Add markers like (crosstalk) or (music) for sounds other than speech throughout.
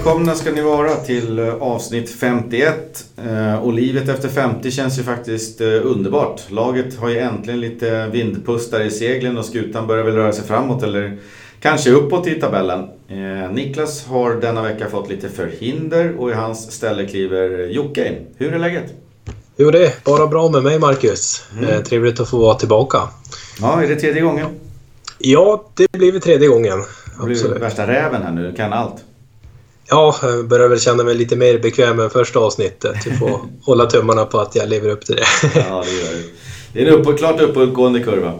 Välkomna ska ni vara till eh, avsnitt 51. Eh, och livet efter 50 känns ju faktiskt eh, underbart. Laget har ju äntligen lite vindpustar i seglen och skutan börjar väl röra sig framåt eller kanske uppåt i tabellen. Niklas har denna vecka fått lite förhinder och i hans ställe kliver Jocke in. Hur är läget? Jo, det bara bra med mig Marcus. Mm. Trevligt att få vara tillbaka. Ja, är det tredje gången? Ja, det blir väl tredje gången. Du blir värsta räven här nu, du kan allt. Ja, jag börjar väl känna mig lite mer bekväm än första avsnittet. Jag får (laughs) hålla tummarna på att jag lever upp till det. ja, det gör du. Det är en upp, klart uppåtgående kurva.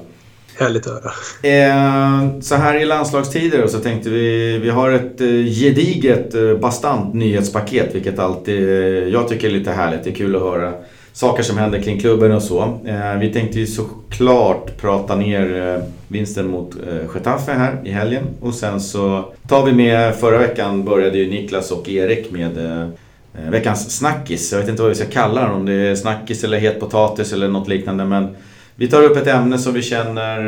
Härligt att höra. Eh, så här i landslagstider så tänkte vi, vi har ett eh, gediget, eh, bastant nyhetspaket vilket alltid jag tycker är lite härligt. Det är kul att höra saker som händer kring klubben och så. Eh, vi tänkte ju såklart prata ner eh, vinsten mot eh, Getafe här i helgen. Och sen så tar vi med, förra veckan började ju Niklas och Erik med veckans snackis. Jag vet inte vad vi ska kalla den, om det är snackis eller het potatis eller något liknande. Men vi tar upp ett ämne som vi känner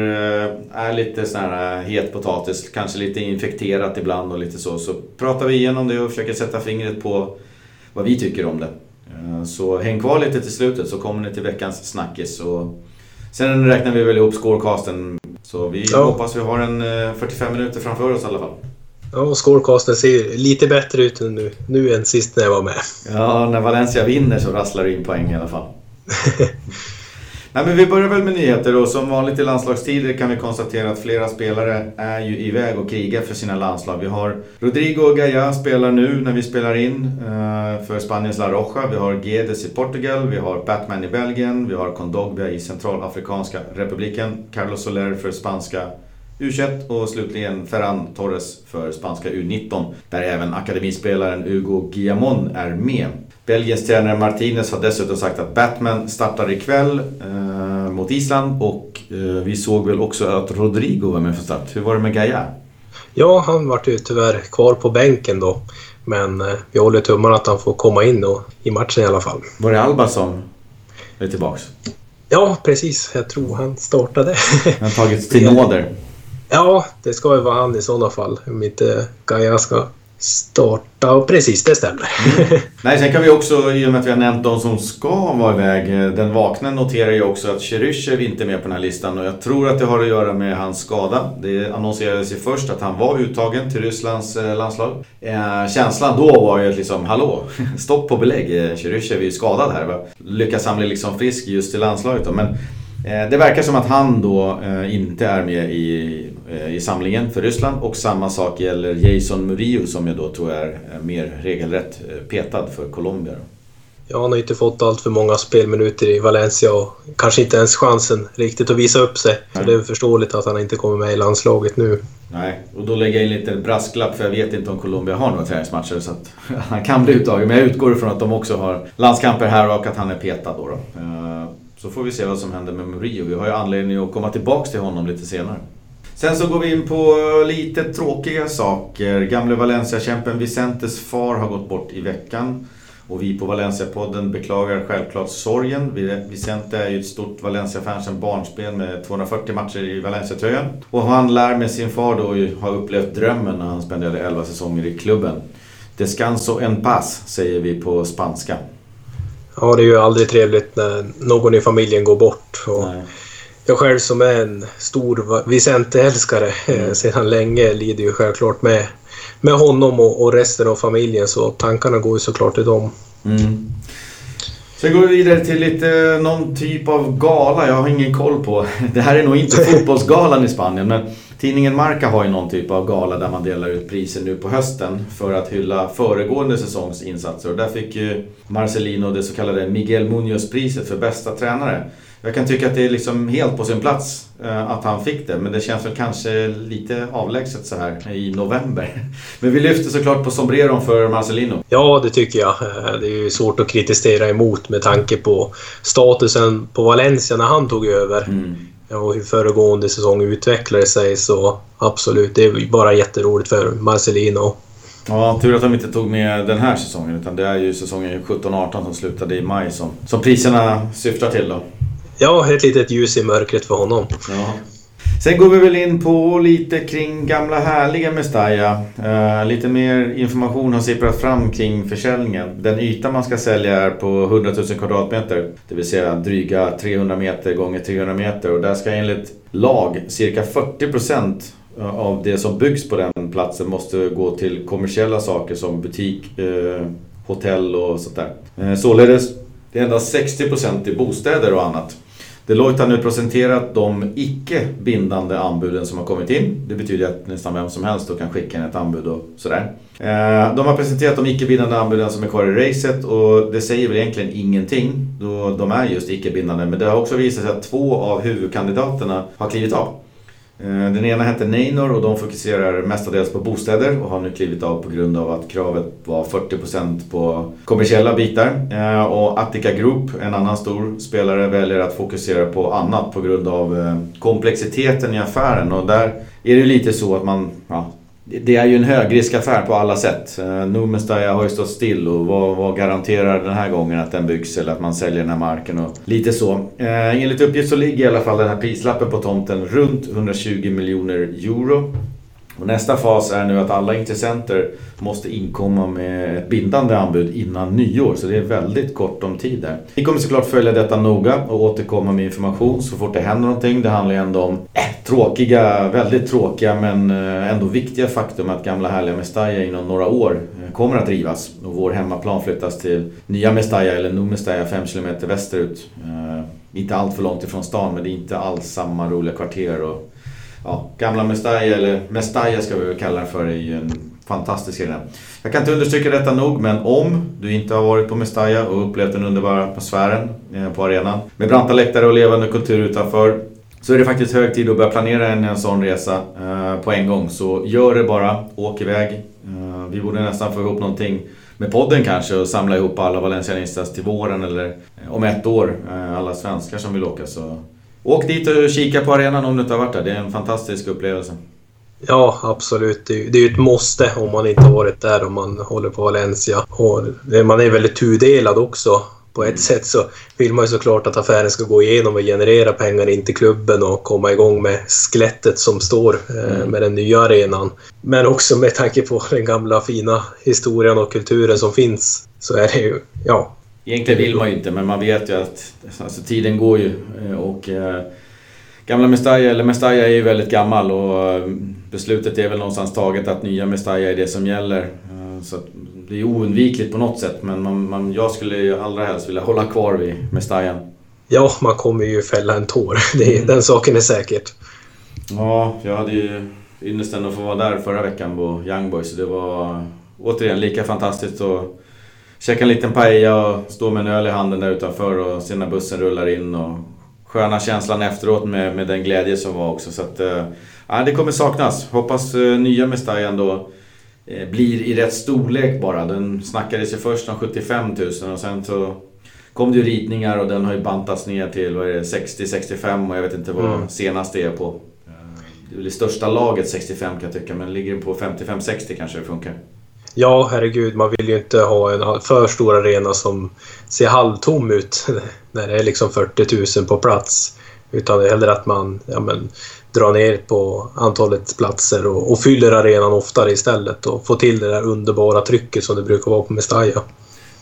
är lite sån här het potatis, kanske lite infekterat ibland och lite så. Så pratar vi igenom det och försöker sätta fingret på vad vi tycker om det. Eh, så häng kvar lite till slutet så kommer ni till veckans snackis. Och sen räknar vi väl ihop scorecasten. Så vi ja. hoppas vi har en 45 eh, minuter framför oss i alla fall. Ja, och scorecasten ser lite bättre ut nu, nu än sist när jag var med. Ja, när Valencia vinner så rasslar det in poäng i alla fall. (laughs) Nej, men vi börjar väl med nyheter och som vanligt i landslagstider kan vi konstatera att flera spelare är ju iväg och krigar för sina landslag. Vi har Rodrigo Gaia spelar nu när vi spelar in eh, för Spaniens La Roja. Vi har Guedes i Portugal, vi har Batman i Belgien, vi har Kondogbia i Centralafrikanska republiken, Carlos Soler för spanska U21 och slutligen Ferran Torres för spanska U19 där även akademispelaren Hugo Guillamon är med. Belgiens tränare Martinez har dessutom sagt att Batman startar ikväll eh, mot Island och eh, vi såg väl också att Rodrigo var med från start. Hur var det med Gaia? Ja, han vart ju tyvärr kvar på bänken då. Men eh, vi håller tummarna att han får komma in då, i matchen i alla fall. Var det Alba som är tillbaks? Ja, precis. Jag tror han startade. Han har tagits till (laughs) nåder. Ja, det ska ju vara han i sådana fall. Om inte Gaia ska starta. Och precis, det stämmer. Mm. Nej, sen kan vi också, i och med att vi har nämnt de som ska vara iväg, eh, den vakna noterar ju också att Cheryshev inte är med på den här listan och jag tror att det har att göra med hans skada. Det annonserades ju först att han var uttagen till Rysslands eh, landslag. Eh, känslan då var ju liksom, hallå, stopp på belägg, eh, Cheryshev är ju skadad här. Va? Lyckas han bli liksom frisk just till landslaget då? Men det verkar som att han då eh, inte är med i, eh, i samlingen för Ryssland och samma sak gäller Jason Murillo som jag då tror är mer regelrätt petad för Colombia. Ja, han har inte fått allt för många spelminuter i Valencia och kanske inte ens chansen riktigt att visa upp sig. Så det är förståeligt att han inte kommer med i landslaget nu. Nej, och då lägger jag in lite brasklapp för jag vet inte om Colombia har några träningsmatcher så att (laughs) han kan bli uttagen. Men jag utgår ifrån att de också har landskamper här och att han är petad då. då. Så får vi se vad som händer med Murillo. Vi har ju anledning att komma tillbaks till honom lite senare. Sen så går vi in på eh, lite tråkiga saker. Gamle Valencia-kämpen Vicentes far har gått bort i veckan. Och vi på Valencia-podden beklagar självklart sorgen. Vicente är ju ett stort Valencia-fan sedan barnsben med 240 matcher i Valencia-tröjan. Och han lär med sin far då ha upplevt drömmen när han spenderade 11 säsonger i klubben. Descanso en paz, säger vi på spanska. Ja, det är ju aldrig trevligt när någon i familjen går bort. Och jag själv som är en stor Vicente-älskare eh, (laughs) mm. sedan länge lider ju självklart med, med honom och, och, resten av familjen så tankarna går ju såklart till dem. Mm. Sen går vi vidare till lite någon typ av gala. Jag har ingen koll på. (laughs) Det här är nog inte (laughs) fotbollsgalan i Spanien men Tidningen Marca har ju någon typ av gala där man delar ut priser nu på hösten för att hylla föregående säsongs insatser. Och där fick ju Marcelino det så kallade Miguel Munoz-priset för bästa tränare. Jag kan tycka att det är liksom helt på sin plats eh, att han fick det, men det känns väl kanske lite avlägset så här i november. (laughs) Men vi lyfter såklart på sombreron för Marcelino. Ja, det tycker jag. Eh, det är ju svårt att kritisera emot med tanke på statusen på Valencia när han tog över. Mm och hur föregående säsong utvecklade sig så absolut, det är bara jätteroligt för Marcelino. Ja, tur att de inte tog med den här säsongen utan det är ju säsongen 17-18 som slutade i maj som, som priserna syftar till då. Ja, ett litet ljus i mörkret för honom. Ja. Sen går vi väl in på lite kring gamla härliga Mestalla. Uh, lite mer information har sipprat fram kring försäljningen. Den yta man ska sälja är på 100 000 kvadratmeter. Det vill säga dryga 300 meter gånger 300 meter. Och där ska enligt lag cirka 40 procent eh, av det som byggs på den platsen måste gå till kommersiella saker som butik, uh, hotell och sånt där. Uh, således det är endast 60 procent i bostäder och annat. Deloitte har nu presenterat de icke bindande anbuden som har kommit in. Det betyder att nästan vem som helst då kan skicka in ett anbud och sådär. Eh, de har presenterat de icke bindande anbuden som är kvar i racet och det säger väl egentligen ingenting då de är just icke bindande. Men det har också visat sig att två av huvudkandidaterna har klivit av. Eh, den ena hette Neynor och de fokuserar mestadels på bostäder och har nu klivit av på grund av att kravet var 40% på kommersiella bitar. Eh, och Attica Group, en annan stor spelare, väljer att fokusera på annat på grund av eh, komplexiteten i affären. Och där är det lite så att man, ja, det är ju en högriskaffär på alla sätt. Uh, har ju stått still och vad, vad, garanterar den här gången att den byggs eller att man säljer den här marken och lite så. Eh, enligt uppgift så ligger i alla fall den här prislappen på tomten runt 120 miljoner euro. Och nästa fas är nu att alla intressenter måste inkomma med ett bindande anbud innan nyår. Så det är väldigt kort om tid där. Vi kommer såklart följa detta noga och återkomma med information så fort det händer någonting. Det handlar ju ändå om äh, tråkiga, väldigt tråkiga men eh, ändå viktiga faktum att gamla härliga Mestalla inom några år eh, kommer att rivas. Och vår hemmaplan flyttas till nya Mestalla eller Nu Mestalla 5 km västerut. Inte allt för långt ifrån stan men det är inte alls samma roliga kvarter. Och, ja, gamla Mestalla, eller Mestalla ska vi väl kalla det för, är ju en fantastisk arena. Jag kan inte understryka detta nog, men om du inte har varit på Mestalla och upplevt den underbara atmosfären eh, på arenan med branta läktare och levande kultur utanför så är det faktiskt hög tid att börja planera en, en sån resa eh, på en gång. Så gör det bara, åk iväg. Eh, vi borde nästan få ihop någonting med podden kanske och samla ihop alla valencianistas till våren eller eh, om ett år, eh, alla svenskar som vill åka. Så Åk dit och kika på arenan om du inte har varit där. Det är en fantastisk upplevelse. Ja, absolut. Det är ju ett måste om man inte har varit där om man håller på Valencia. Och man är väldigt tudelad också. På ett mm. sätt så vill man ju såklart att affären ska gå igenom och generera pengar in till klubben och komma igång med skelettet som står eh, mm. med den nya arenan. Men också med tanke på den gamla fina historien och kulturen som finns så är det ju, ja, Egentligen vill man ju inte, men man vet ju att alltså, tiden går ju. Eh, och eh, Gamla Mestalla, eller Mestalla är ju väldigt gammal och eh, beslutet är väl någonstans taget att nya Mestalla är det som gäller. Eh, så det är oundvikligt på något sätt, men man, man, jag skulle ju allra helst vilja hålla kvar vid Mestallan. Ja, man kommer ju fälla en tår. (laughs) Det, mm. Den saken är säkert. Ja, jag hade ju ynnesten att få vara där förra veckan på Young Boys. Det var återigen lika fantastiskt. Och käka en liten paella och stå med en öl i handen där utanför och se när bussen rullar in. Och sköna känslan efteråt med, med den glädje som var också. Så att, äh, det kommer saknas. Hoppas äh, nya Mestajan då äh, blir i rätt storlek bara. Den snackades ju först om 75 000 och sen så kom det ju ritningar och den har ju bantats ner till 60-65 och jag vet inte vad mm. senast det är på. Det är väl det största laget 65 kan jag tycka men ligger på 55-60 kanske det funkar. Ja, herregud, man vill ju inte ha en för stor arena som ser halvtom ut (laughs) när det är liksom 40 000 på plats. Utan det är hellre att man ja, men, drar ner på antalet platser och, och fyller arenan oftare istället och får till det där underbara trycket som det brukar vara på Mestalla.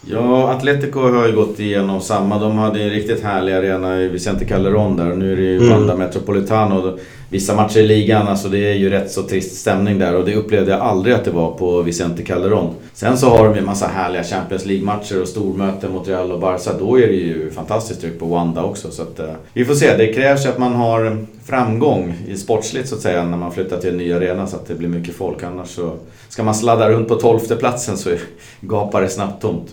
Ja, Atletico har ju gått igenom samma. De hade en riktigt härlig arena i Vicente Calderón där och nu är det ju mm. Wanda Metropolitano. Vissa matcher i ligan, alltså det är ju rätt så trist stämning där och det upplevde jag aldrig att det var på Vicente Calderón. Sen så har de ju en massa härliga Champions League-matcher och stormöten mot Real och Barca. Då är det ju fantastiskt tryck på Wanda också. Så att, eh, vi får se. Det krävs ju att man har framgång i sportsligt så att säga när man flyttar till en ny arena så att det blir mycket folk. Annars så ska man sladda runt på tolfte platsen så (laughs) gapar det snabbt tomt.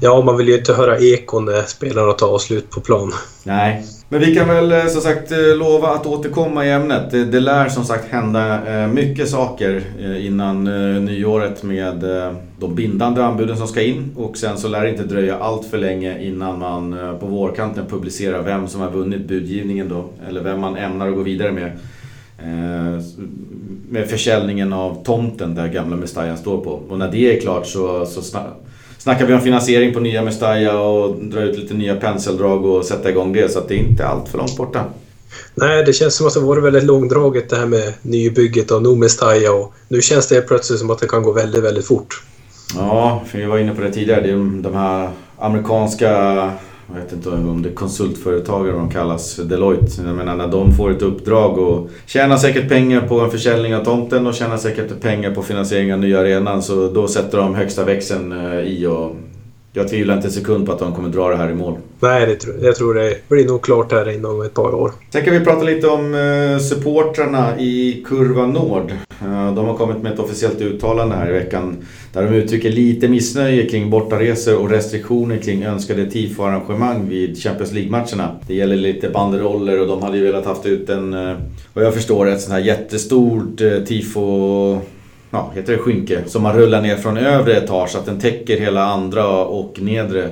Ja, man vill ju inte höra ekon när spelarna tar avslut på plan. Nej, men vi kan väl eh, som sagt eh, lova att återkomma i ämnet. Det, det lär som sagt hända eh, mycket saker innan nyåret med de bindande anbuden som ska in. Och sen så lär det inte dröja allt för länge innan man på vårkanten publicerar vem som har vunnit budgivningen då. Eller vem man ämnar att gå vidare med. Med försäljningen av tomten där gamla Mestajan står på. Och när det är klart så, så snackar vi om finansiering på nya Mestalla och dra ut lite nya penseldrag och sätta igång det. Så att det är inte allt för långt borta. Nej, det känns som att det varit väldigt långdraget det här med nybygget av Numestaja och nu känns det plötsligt som att det kan gå väldigt, väldigt fort. Ja, för vi var inne på det tidigare. Det är de här amerikanska jag vet inte om det är konsultföretag eller de kallas, Deloitte. Jag menar när de får ett uppdrag och tjänar säkert pengar på en försäljning av tomten och tjänar säkert pengar på finansiering av nya arenan. Så då sätter de högsta växeln eh, i och jag tvivlar inte en sekund på att de kommer dra det här i mål. Nej, det tror, jag tror det blir nog klart här inom ett par år. Sen kan vi prata lite om eh, supportrarna i Kurva Nord. Eh, de har kommit med ett officiellt uttalande här i veckan där de uttrycker lite missnöje kring bortaresor och restriktioner kring önskade tifo-arrangemang vid Champions League-matcherna. Det gäller lite banderoller och de hade ju velat haft ut en, eh, vad jag förstår, ett sånt här jättestort tifo ja, heter det skynke, som man rullar ner från övre etage så att den täcker hela andra och nedre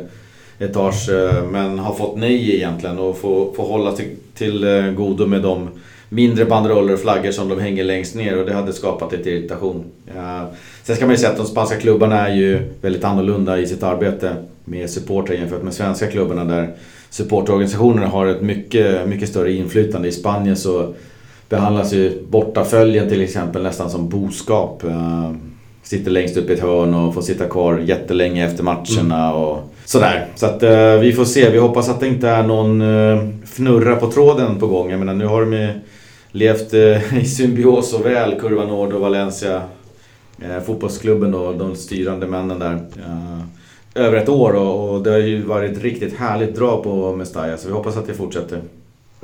etage. Eh, men har fått nej egentligen och får, får hålla till, till eh, godo med de mindre banderoller och flaggor som de hänger längst ner och det hade skapat lite irritation. Eh, sen ska man ju säga att de spanska klubbarna är ju väldigt annorlunda i sitt arbete med supportrar jämfört med svenska klubbarna där supportorganisationerna har ett mycket, mycket större inflytande. I Spanien så behandlas ju bortaföljen till exempel nästan som boskap. Eh, sitter längst upp i ett hörn och får sitta kvar jättelänge efter matcherna mm. och sådär. Så att uh, vi får se. Vi hoppas att det inte är någon uh, fnurra på tråden på gång. Jag menar nu har de ju levt (laughs) i symbios så väl, Kurva Nord och Valencia. fotbollsklubben och de styrande männen där. över ett år och, det har ju varit riktigt härligt drag på Mestalla så vi hoppas att det fortsätter.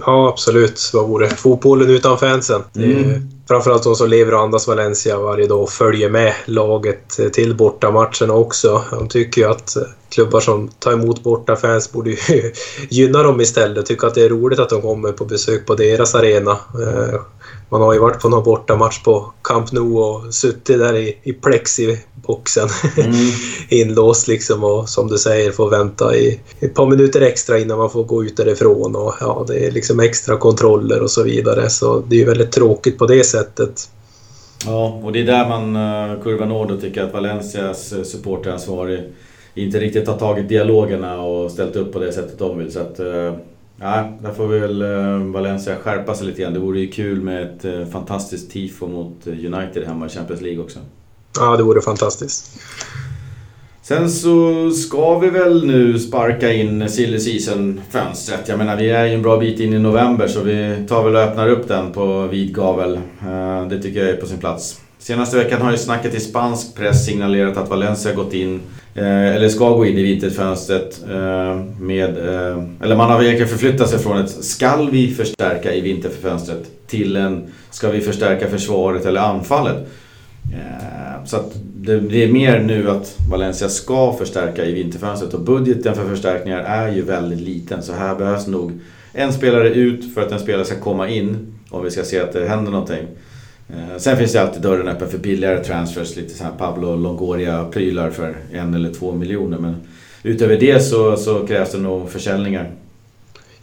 Ja, absolut. Vad vore fotbollen utan fansen? Mm. Framförallt de som lever och andas Valencia varje dag och följer med laget till bortamatcherna också. De tycker ju att klubbar som tar emot bortafans borde ju (laughs) gynna dem istället. Tycker att det är roligt att de kommer på besök på deras arena. Eh, man har ju varit på någon bortamatch på Camp Nou och suttit där i, i plexiboxen mm. (laughs) inlåst liksom och som du säger får vänta i ett par minuter extra innan man får gå ut därifrån och ja, det är liksom extra kontroller och så vidare så det är ju väldigt tråkigt på det sättet. Ja, och det är där man, uh, Kurva Nord, tycker att Valencias uh, supporteransvarig inte riktigt har tagit dialogerna och ställt upp på det sättet de vill. Så att, uh, Ja, där får vi väl eh, Valencia skärpa sig lite grann. Det vore ju kul med ett eh, fantastiskt tifo mot eh, United hemma i Champions League också. Ja, det vore fantastiskt. Sen så ska vi väl nu sparka in silly season-fönstret. Jag menar, vi är ju en bra bit in i november så vi tar väl och öppnar upp den på vid gavel. Det tycker jag är på sin plats. Senaste veckan har ju snacket i spansk press signalerat att Valencia gått in Eh, eller ska gå in i vinterfönstret eh, med... Eh, eller man har egentligen förflyttat sig från ett skall vi förstärka i vinterfönstret till en ska vi förstärka försvaret eller anfallet. Eh, så att det, det är mer nu att Valencia ska förstärka i vinterfönstret och budgeten för förstärkningar är ju väldigt liten så här behövs nog en spelare ut för att en spelare ska komma in om vi ska se att det händer någonting. Eh, sen finns det alltid dörren öppen för billigare transfers, lite så här Pablo Longoria-prylar för en eller två miljoner. Men utöver det så, så krävs det nog försäljningar.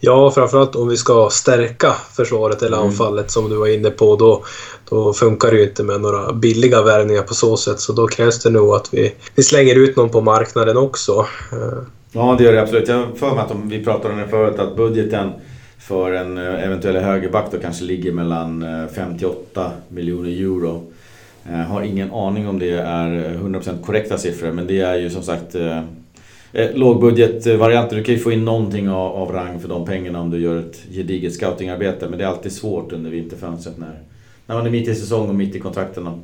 Ja, framförallt om vi ska stärka försvaret eller mm. anfallet som du var inne på. Då, då funkar det ju inte med några billiga värvningar på så sätt. Så då krävs det nog att vi, vi slänger ut någon på marknaden också. Eh. Ja, det gör det absolut. Jag har för mig att om vi pratade om det förut, att budgeten för en eh, eventuell högerback då kanske ligger mellan 58 eh, miljoner euro. Jag har ingen aning om det är 100% korrekta siffror men det är ju som sagt eh, lågbudgetvarianter. Du kan ju få in någonting av rang för de pengarna om du gör ett gediget scoutingarbete men det är alltid svårt under vinterfönstret när, när man är mitt i säsong och mitt i kontrakterna.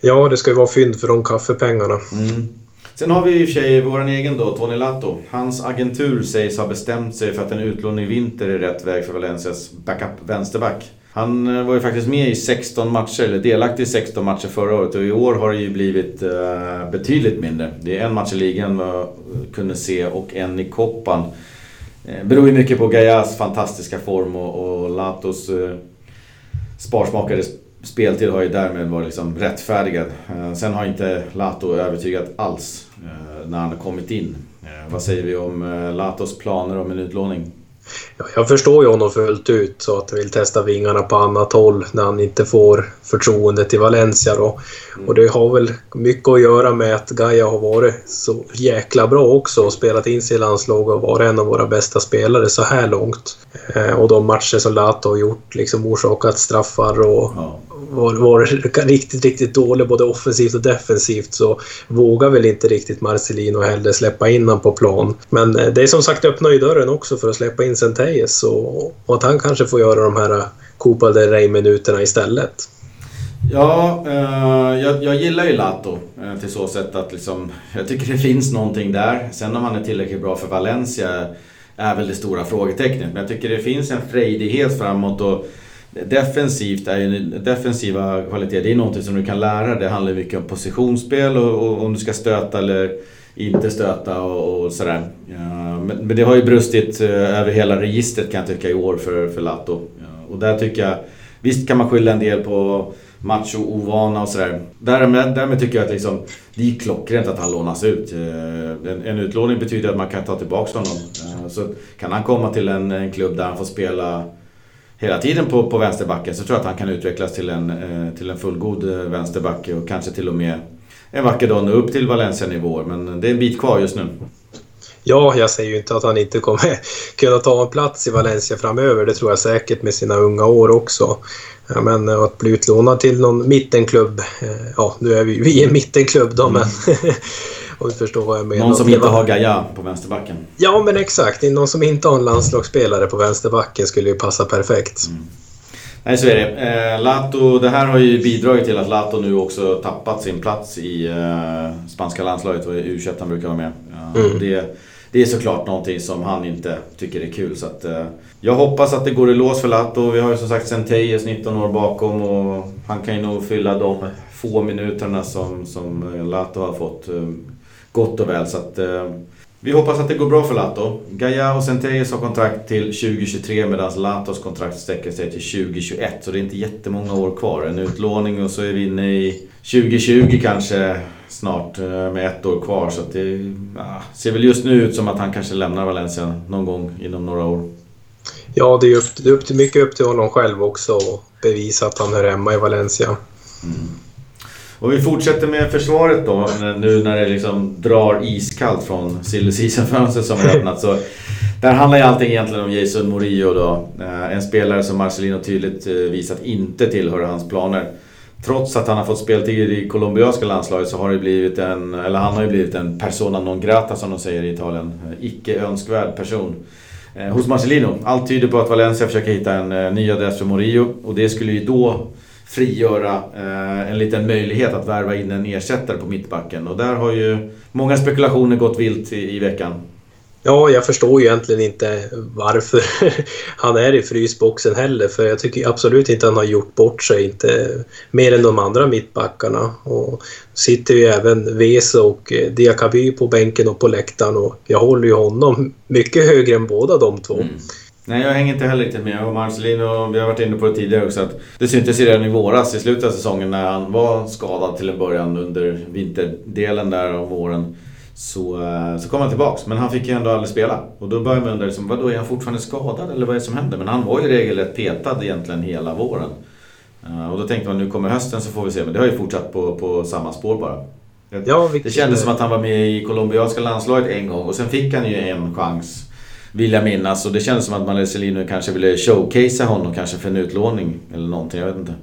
Ja, det ska ju vara fynd för de kaffepengarna. Mm. Sen har vi i och för sig vår egen då, Tony Lato. Hans agentur sägs ha bestämt sig för att en utlåning i vinter är rätt väg för Valencias backup vänsterback. Han eh, var ju faktiskt med i 16 matcher, eller delaktig i 16 matcher förra året och i år har det ju blivit uh, betydligt mindre. Det är en match i ligan vad kunde se och en i koppan. Det beror ju mycket på Gaias fantastiska form och, och Latos uh, sparsmakade speltid har ju därmed varit liksom rättfärdigad. Eh, sen har inte Lato övertygat alls eh, när han har kommit in. Eh, vad säger vi om Latos planer om en utlåning? Ja, jag förstår ju honom fullt ut så att han vill testa vingarna på annat håll när han inte får förtroende till Valencia då. Mm. Och det har väl mycket att göra med att Gaia har varit så jäkla bra också och spelat in sig i landslaget och varit en av våra bästa spelare så här långt. Och de matcher som Lato har gjort, liksom orsakat straffar och ja varit var (laughs) riktigt, riktigt dålig både offensivt och defensivt så vågar väl inte riktigt Marcelino heller släppa in honom på plan. Men eh, det är som sagt öppnar ju dörren också för att släppa in Centeyes och, och att han kanske får göra de här eh, Copa del Rey-minuterna istället. Ja, eh, jag, jag, gillar ju Lato eh, till så sätt att liksom, jag tycker det finns någonting där. Sen om han är tillräckligt bra för Valencia är väl det stora frågetecknet. Men jag tycker det finns en frejdighet framåt och defensivt är ju, defensiva kvaliteter, det är någonting som du kan lära. Det handlar mycket om positionsspel och, och om du ska stöta eller inte stöta och, och sådär. Ja, men, men, det har ju brustit eh, över hela registret kan jag tycka i år för, för Lato. Ja, och där tycker jag, visst kan man skylla en del på macho-ovana och sådär. Därmed, därmed tycker jag att liksom, det är klockrent att han lånas ut. Eh, en, en utlåning betyder att man kan ta tillbaka honom. Eh, så kan han komma till en, en klubb där han får spela hela tiden på, på vänsterbacken så tror jag att han kan utvecklas till en, eh, till en fullgod vänsterback och kanske till och med en vacker dag nå upp till Valencia-nivåer. Men det är en bit kvar just nu. Ja, jag säger ju inte att han inte kommer (laughs) kunna ta en plats i Valencia framöver. Det tror jag säkert med sina unga år också. Men att bli utlånad till någon mittenklubb. Eh, ja, nu är vi, vi en mittenklubb då, men... (laughs) om du förstår vad jag menar. Någon som inte har Gaia på vänsterbacken. Ja, men exakt. Någon som inte har en landslagsspelare på vänsterbacken skulle ju passa perfekt. Mm. Nej, så är det. Eh, Lato, det här har ju bidragit till att Lato nu också tappat sin plats i eh, spanska landslaget och u han brukar vara med. Ja, mm. det, det är såklart någonting som han inte tycker är kul. Så att, eh, jag hoppas att det går i lås för Lato. Vi har ju som sagt Centeyes 19 år bakom och han kan ju nog fylla de få minuterna som, som Lato har fått gott och väl. Så att, eh, vi hoppas att det går bra för Lato. Gaia och Centeyes har kontrakt till 2023 medan Latos kontrakt sträcker sig till 2021. Så det är inte jättemånga år kvar. En utlåning och så är vi inne i 2020 kanske snart eh, med ett år kvar. Så det ja, ser väl just nu ut som att han kanske lämnar Valencia någon gång inom några år. Ja, det är, upp, det är upp till, mycket upp till honom själv också att bevisa att han hör hemma i Valencia. Mm. Och vi fortsätter med försvaret då, nu när det liksom drar iskallt från silly season-fönstret som har öppnat. Så där handlar ju allting egentligen om Jason Murillo då. Eh, en spelare som Marcelino tydligt eh, visat inte tillhör hans planer. Trots att han har fått speltid i colombianska landslaget så har det blivit en, eller han har ju blivit en persona non grata som de säger i Italien. Eh, icke önskvärd person. Hos Marcelino. Allt tyder på att Valencia försöker hitta en ny adress för Morillo och det skulle ju då frigöra eh, en liten möjlighet att värva in en ersättare på mittbacken. Och där har ju många spekulationer gått vilt i, i veckan. Ja, jag förstår ju egentligen inte varför (laughs) han är i frysboxen heller. För jag tycker absolut inte han har gjort bort sig, inte mer än de andra mittbackarna. Och sitter ju även Vese och Diakaby på bänken och på läktaren och jag håller ju honom mycket högre än båda de två. Mm. Nej, jag hänger inte heller riktigt med. Och Marcelino, vi har varit inne på det tidigare också, att det syntes redan i våras i slutet av säsongen när han var skadad till en början under vinterdelen där av våren. Så, eh, så kom han tillbaks, men han fick ju ändå aldrig spela. Och då började man undra, liksom, vadå, är han fortfarande skadad eller vad är det som händer? Men han var ju regelrätt petad egentligen hela våren. Uh, och då tänkte man, nu kommer hösten så får vi se. Men det har ju fortsatt på, på samma spår bara. Ja, det kändes som att han var med i colombianska landslaget en gång och sen fick han ju en chans. Vill jag minnas. Och det kändes som att Marcelino kanske ville showcasea honom kanske för en utlåning eller någonting, jag vet inte.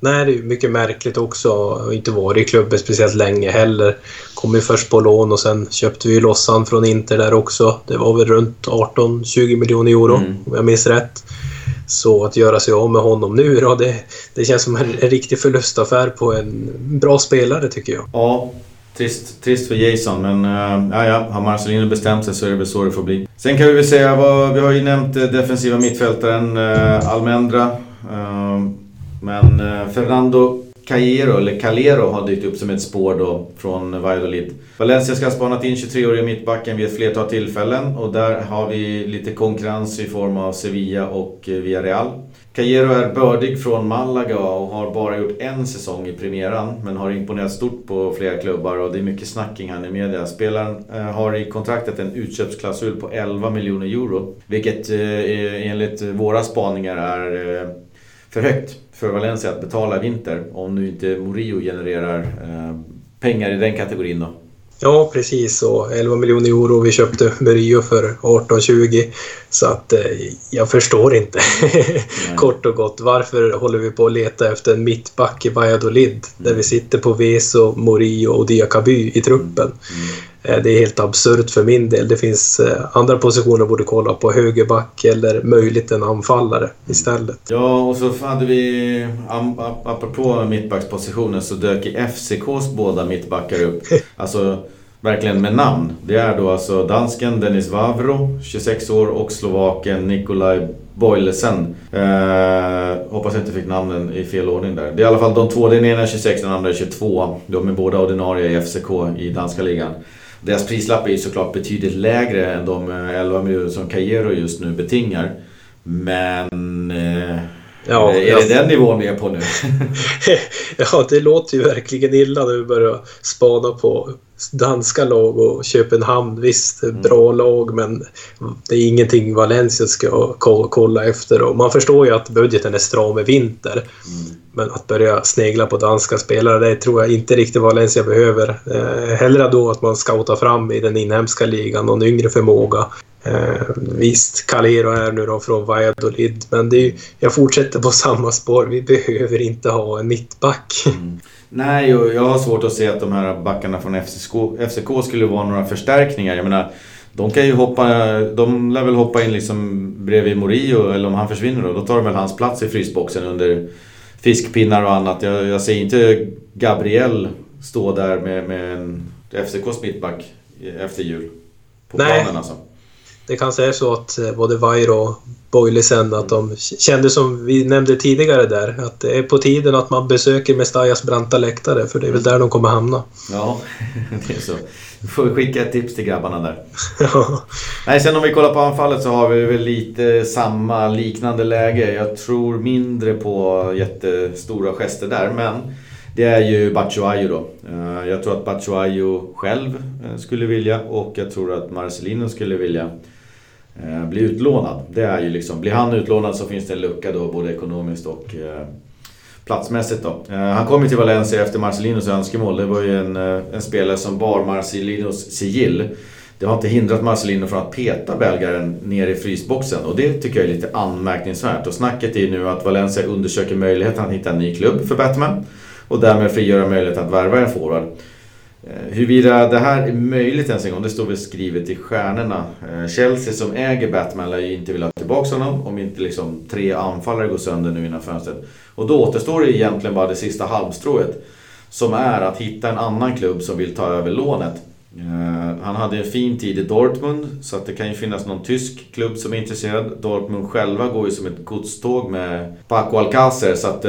Nej, det är mycket märkligt också. Inte varit i klubben speciellt länge heller. Kom ju först på lån och sen köpte vi loss han från Inter där också. Det var väl runt 18-20 miljoner euro mm. om jag minns rätt. Så att göra sig av med honom nu då, det, det känns som en, en riktig förlustaffär på en bra spelare tycker jag. Ja, Trist, trist för Jason, men äh, ja, ja, har Marcelino bestämt sig så är det väl så det får bli. Sen kan vi väl säga, vad, vi har ju nämnt eh, defensiva mittfältaren äh, Almendra. Men Fernando Callero, eller Calero, har dykt upp som ett spår då från Valladolid. Valencia ska ha spanat in 23-åriga mittbacken vid ett flertal tillfällen och där har vi lite konkurrens i form av Sevilla och Villarreal. Cajero är bördig från Malaga och har bara gjort en säsong i premiären men har imponerat stort på flera klubbar och det är mycket snack kring han i media. Spelaren eh, har i kontraktet en utköpsklausul på 11 miljoner euro vilket eh, enligt våra spaningar är eh, för högt för Valencia att betala i vinter om nu inte Murillo genererar pengar i den kategorin då. Ja, precis. Och 11 miljoner euro. Vi köpte Murillo för 18-20. Så att eh, jag förstår inte (laughs) kort och gott varför håller vi på att leta efter en mittback i Valladolid mm. där vi sitter på Veso, Murillo och Diakaby i truppen. Mm. Eh, det är helt absurt för min del. Det finns eh, andra positioner borde kolla på. Högerback eller möjligt en anfallare istället. Ja, och så hade vi, apropå mittbackspositionen, så dök i FCKs båda mittbackar upp. (laughs) Alltså verkligen med namn. Det är då alltså dansken Denis Vavro, 26 år, och slovaken Nikolaj Boilesen. Eh, hoppas jag inte fick namnen i fel ordning där. Det är i alla fall de två. Den ena är 26, den andra är 22. De är båda ordinarie i FCK i danska ligan. Deras prislapp är ju såklart betydligt lägre än de 11 eh, miljoner som Cajero just nu betingar. Men... Eh, ja, är det den nivån vi är på nu? (laughs) ja, det låter ju verkligen illa när vi börjar spana på danska lag och Köpenhamn. Visst, mm. bra lag men det är ingenting Valencia ska kolla efter. Och man förstår ju att budgeten är stram i vinter. Mm. Men att börja snegla på danska spelare, det tror jag inte riktigt Valencia behöver. Eh, hellre då att man scoutar fram i den inhemska ligan någon yngre förmåga. Eh, visst, Calero är nu då från Valladolid, men det är, jag fortsätter på samma spår. Vi behöver inte ha en mittback. Mm. Nej, och jag har svårt att se att de här backarna från FCK, FCK skulle vara några förstärkningar. Jag menar, de kan ju hoppa, de lär väl hoppa in liksom bredvid Morio, eller om han försvinner då, då tar de väl hans plats i frysboxen under fiskpinnar och annat. Jag, jag ser inte Gabriel stå där med, med en FCKs mittback efter jul. På Nej. planen alltså. Det kanske är så att eh, både Vairo och Boilisen att de kände som vi nämnde tidigare där att det är på tiden att man besöker Mestallas branta läktare för det är väl där de kommer hamna. Ja, (laughs) det är så. Du får skicka ett tips till grabbarna där. (laughs) ja. Nej, sen om vi kollar på anfallet så har vi väl lite samma liknande läge. Jag tror mindre på jättestora gester där men det är ju Batshuayu då. Eh, jag tror att Batshuayu själv eh, skulle vilja och jag tror att Marcelino skulle vilja eh, bli utlånad. Det är ju liksom, blir han utlånad så finns det en lucka då både ekonomiskt och eh, platsmässigt då. Eh, han kom ju till Valencia efter Marcelinos önskemål. Det var ju en, eh, en spelare som bar Marcelinos sigill. Det har inte hindrat Marcelino från att peta belgaren ner i frysboxen och det tycker jag är lite anmärkningsvärt. Och snacket är ju nu att Valencia undersöker möjligheten att hitta en ny klubb för Batman och därmed frigöra möjligheten att värva en forward. Eh, huruvida det här är möjligt ens en gång, det står väl skrivet i stjärnorna. Eh, Chelsea som äger Batman lär ju inte vilja ha tillbaka honom om inte liksom tre anfallare går sönder nu innan fönstret. Och då återstår det egentligen bara det sista halmstrået. Som är att hitta en annan klubb som vill ta över lånet. Eh, han hade en fin tid i Dortmund så att det kan ju finnas någon tysk klubb som är intresserad. Dortmund själva går ju som ett godståg med Paco Alcacer så att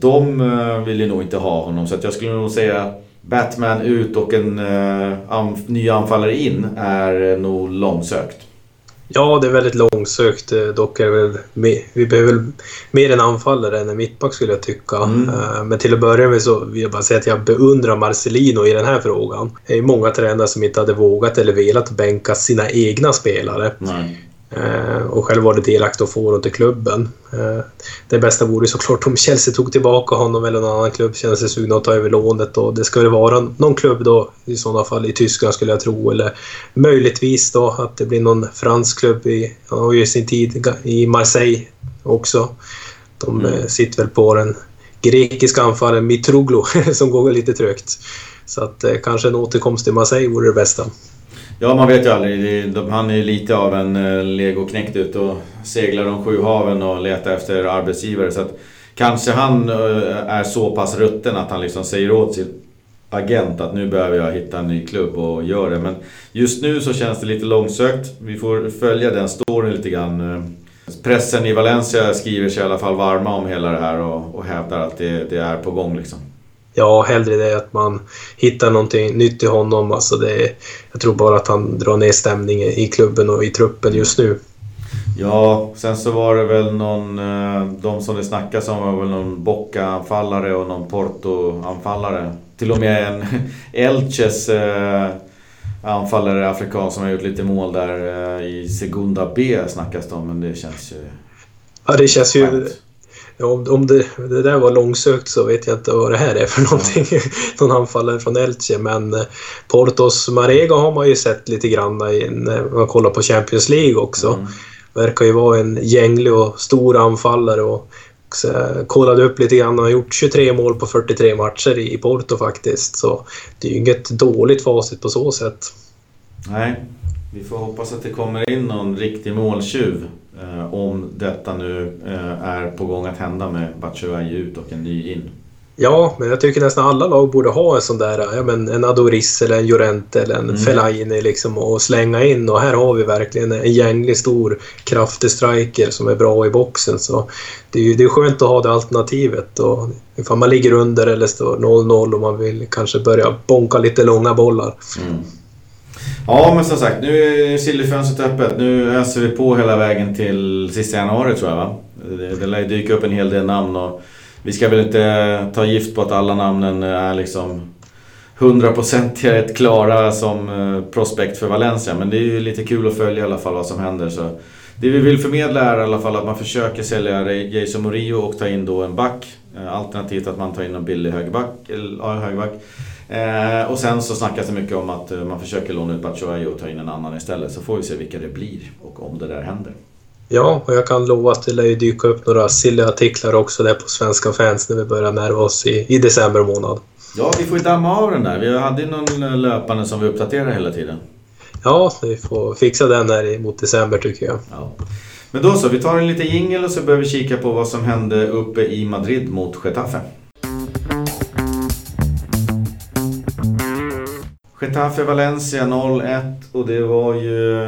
de vill ju nog inte ha honom. Så att jag skulle nog säga Batman ut och en ny anfallare in är nog långsökt. Ja, det är väldigt långsökt. Eh, dock är väl, vi behöver mer en anfallare än en mittback skulle jag tycka. Mm. Eh, men till att börja med så vill jag bara säga att jag beundrar Marcelino i den här frågan. Det är många tränare som inte hade vågat eller velat bänka sina egna spelare. Nej. Eh, och själv var det delaktig att få till klubben. Eh, det bästa vore såklart om Chelsea tog tillbaka honom eller någon annan klubb känner sig sugna att ta över lånet. Och det väl vara någon klubb då i sådana fall i Tyskland skulle jag tro. Eller möjligtvis då att det blir någon fransk klubb. I, han har ju sin tid i Marseille också. De mm. Eh, sitter väl på den grekiska anfallaren Mitroglou (laughs) som går lite trögt. Så att kanske en återkomst till Marseille vore det bästa. Ja, man vet ju aldrig. Han är lite av en eh, legoknäckt ute och seglar de sju haven och letar efter arbetsgivare. Så att kanske han eh, är så pass rutten att han liksom säger åt sin agent att nu behöver jag hitta en ny klubb och gör det. Men just nu så känns det lite långsökt. Vi får följa den storyn lite grann. Eh, pressen i Valencia skriver sig i alla fall varma om hela det här och, och hävdar att det, det är på gång liksom. Ja, hellre det att man hittar någonting nytt i honom. Alltså det, jag tror bara att han drar ner stämningen i klubben och i truppen just nu. Ja, sen så var det väl någon... Eh, de som det snackas om var väl någon Bocca-anfallare och någon Porto-anfallare. Till och med en (laughs) Elches eh, anfallare, afrikan, som har gjort lite mål där eh, i Segunda B snackas det om, men det känns ju... Ja, det känns ju... Om, om det, det, där var långsökt så vet jag inte vad det här är för (laughs) någonting. Någon anfallare från Elche. Men Portos Marega har man ju sett lite grann i, när man kollar på Champions League också. Mm. Verkar ju vara en gänglig och stor anfallare. Och, så jag kollade upp lite grann. Han har gjort 23 mål på 43 matcher i Porto faktiskt. Så det är ju inget dåligt facit på så sätt. Nej, vi får hoppas att det kommer in någon riktig måltjuv. Eh, om detta nu eh, är på gång att hända med Batshuayi ut och en ny in. Ja, men jag tycker nästan alla lag borde ha en sån där, ja, men en Adoris eller en Llorente eller en mm. Fellaini liksom och slänga in. Och här har vi verkligen en gänglig, stor, kraftig striker som är bra i boxen. Så det är ju det är skönt att ha det alternativet. Och ifall man ligger under eller står 0-0 och man vill kanske börja bonka lite långa bollar. Mm. Ja, men som sagt, nu är sillyfönstret öppet. Nu öser vi på hela vägen till sista januari tror jag va? Det, det lär dyka upp en hel del namn och vi ska väl inte ta gift på att alla namnen är liksom hundraprocentigt klara som eh, prospekt för Valencia. Men det är ju lite kul att följa i alla fall vad som händer. Så det vi vill förmedla är i alla fall att man försöker sälja Jason Morillo och ta in då en back. Eh, alternativt att man tar in en billig högerback. Eller, högerback. Eh, och sen så snackas det mycket om att man försöker låna ut Batshuayi och ta in en annan istället. Så får vi se vilka det blir och om det där händer. Ja, och jag kan lova att det lär ju dyka upp några silliga artiklar också där på Svenska fans när vi börjar närma oss i, i december månad. Ja, vi får ju damma av den där. Vi hade ju någon löpande som vi uppdaterar hela tiden. Ja, vi får fixa den här mot december tycker jag. Ja. Men då så, vi tar en liten jingel och så börjar vi kika på vad som hände uppe i Madrid mot Getafe. Getafe Valencia 0-1 och det var ju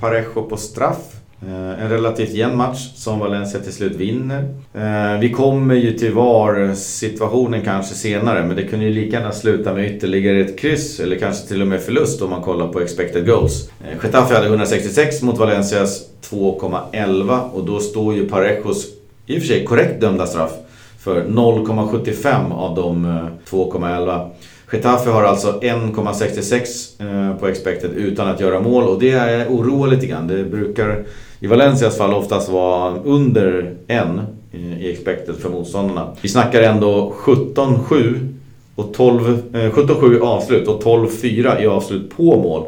Parejo på straff. Eh, en relativt jämn match som Valencia till slut vinner. Eh, vi kommer ju till VAR-situationen kanske senare men det kunde ju lika gärna sluta med ytterligare ett kryss eller kanske till och med förlust om man kollar på expected goals. Eh, Getafe hade 166 mot Valencias 2,11 och då står ju Parejos i och för sig korrekt dömda straff för 0,75 av de 2,11. Getafe har alltså 1,66 eh, på expected utan att göra mål och det är oroar lite grann. Det brukar i Valencias fall oftast vara under en eh, i expected för motståndarna. Vi snackar ändå 17-7 och 12, eh, 17-7 i avslut och 12-4 i avslut på mål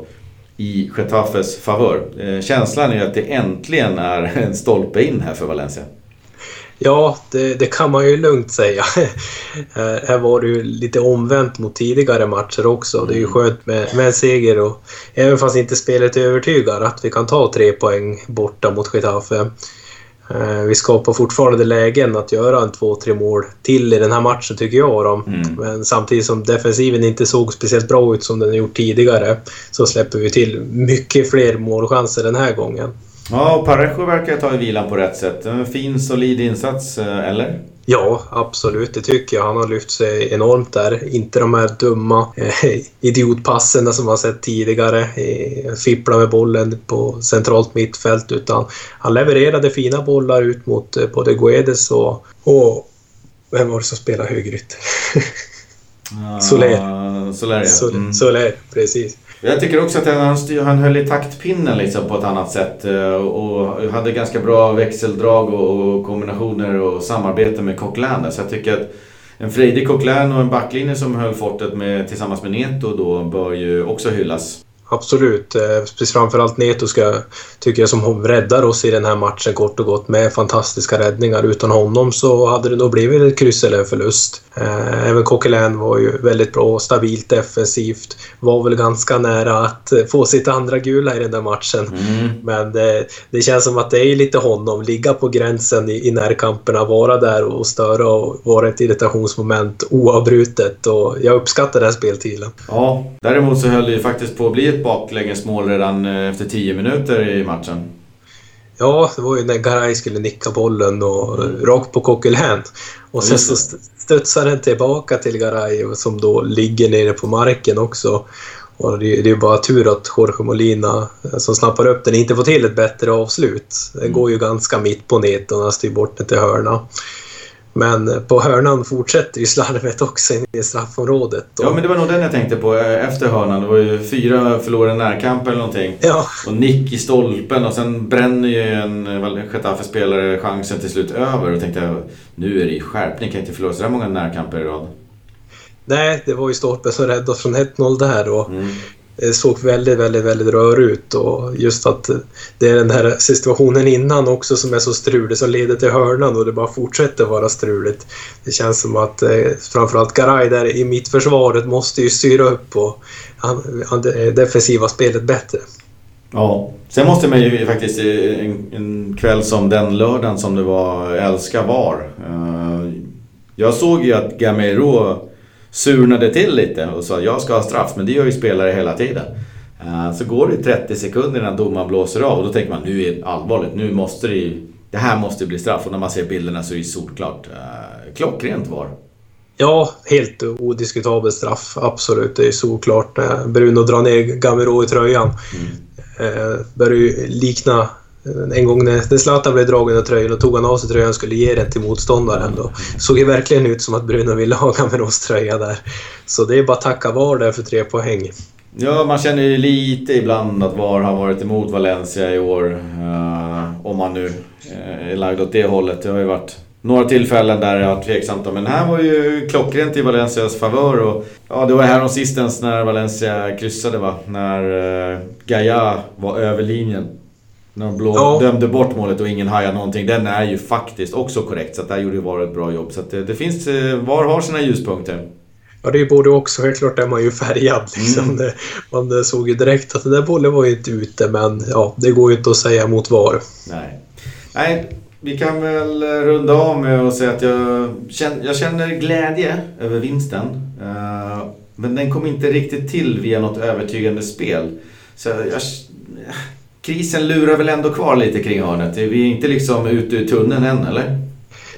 i Getafes favör. Eh, känslan är att det äntligen är en stolpe in här för Valencia. Ja, det, det, kan man ju lugnt säga. (laughs) här var det ju lite omvänt mot tidigare matcher också. Det är ju mm. skönt med, med en seger och även fast inte spelet övertygar att vi kan ta tre poäng borta mot Getafe. Eh, vi skapar fortfarande lägen att göra en två, tre mål till i den här matchen tycker jag. Då. Mm. Men samtidigt som defensiven inte såg speciellt bra ut som den gjort tidigare så släpper vi till mycket fler målchanser den här gången. Ja, och Parejo verkar ta i vilan på rätt sätt. En fin, solid insats, eh, eller? Ja, absolut. Det tycker jag. Han har lyft sig enormt där. Inte de här dumma eh, idiotpassen som man sett tidigare. Eh, fippla med bollen på centralt mittfält. Utan han levererade fina bollar ut mot eh, både Guedes och, och... Vem var det som spelade högerytter? (laughs) Soler. Soler, ja. Mm. Soler, precis. Jag tycker också att han, han höll i taktpinnen liksom på ett annat sätt eh, och hade ganska bra växeldrag och, kombinationer och samarbete med Coquelin. Så jag tycker att en frejdig Coquelin och en backlinje som höll fortet med, tillsammans med Neto då bör ju också hyllas. Absolut. Eh, framförallt Neto ska, tycker jag som räddar oss i den här matchen kort och gott med fantastiska räddningar. Utan honom så hade det nog blivit ett kryss eller en förlust. Eh, även Coquelin var ju väldigt bra, stabilt defensivt. Var väl ganska nära att få sitt andra gula i den där matchen. Mm. Men det, det, känns som att det är lite honom. Ligga på gränsen i, i närkamperna, vara där och störa och vara ett irritationsmoment oavbrutet. Och jag uppskattar den speltiden. Ja, däremot så höll det ju faktiskt på att bli ett baklängesmål redan eh, efter 10 minuter i matchen. Ja, det var ju när Garay skulle nicka bollen och mm. rakt på Coquelin. Och sen så studsar den tillbaka till Garay som då ligger nere på marken också. Och det, är bara tur att Jorge Molina eh, som snappar upp den inte får till ett bättre avslut. Den mm. går ju ganska mitt på nätet och han styr bort den till hörna. Men på hörnan fortsätter ju slarvet också i straffområdet. Ja, men det var nog den jag tänkte på eh, efter hörnan. Det var ju fyra förlorade närkamper eller någonting. Ja. Och nick i stolpen och sen bränner ju en Getafe-spelare chansen till slut över. Och tänkte jag, nu är det ju skärpning. Kan inte förlora så där många närkamper i rad. Nej, det var ju stolpen som räddade oss från 1-0 där. Och mm. Det såg väldigt, väldigt, väldigt rör ut och just att eh, det är den här situationen innan också som är så strulig som leder till hörnan och det bara fortsätter vara struligt. Det känns som att eh, framförallt Garay där i mittförsvaret måste ju styra upp och det defensiva spelet bättre. Ja, sen måste man ju faktiskt eh, en, en kväll som den lördagen som det var älska VAR. Uh, jag såg ju att Gamero surnade till lite och sa jag ska ha straff, men det gör ju spelare hela tiden. Eh, så går det 30 sekunder innan domaren blåser av och då tänker man nu är det allvarligt, nu måste det det här måste bli straff och när man ser bilderna så är det solklart. Eh, klockrent var Ja, helt odiskutabel straff. Absolut, det är solklart. Bruno drar ner Gamero i tröjan. Mm. Eh, börjar ju likna Eh, en gång när Zlatan blev dragen av tröjan och tog han av sig tröjan och skulle ge den till motståndaren. Då såg det verkligen ut som att Bruno ville ha Camerons tröja där. Så det är bara att tacka VAR där för tre poäng. Ja, man känner ju lite ibland att VAR har varit emot Valencia i år. Uh, om man nu eh, är lagd åt det hållet. Det har ju varit några tillfällen där jag har tveksamt Men här var ju klockrent i Valencias favör. Och, ja, det var här sistens när Valencia kryssade va? När uh, Gaia var över linjen. När de blå ja. dömde bort målet och ingen hajade någonting. Den är ju faktiskt också korrekt. Så där gjorde VAR ett bra jobb. Så det, det finns... Eh, VAR har sina ljuspunkter. Ja, det är både också. Helt klart är man ju färgad. Liksom. Mm. Det, man såg ju direkt att den där bollen var ju inte ute, men ja, det går ju inte att säga mot VAR. Nej. Nej, vi kan väl runda av med att säga att jag känner, jag känner glädje över vinsten. Men den kom inte riktigt till via något övertygande spel. Så jag, krisen lurar väl ändå kvar lite kring hörnet? Vi är inte liksom ute ur tunneln än, eller?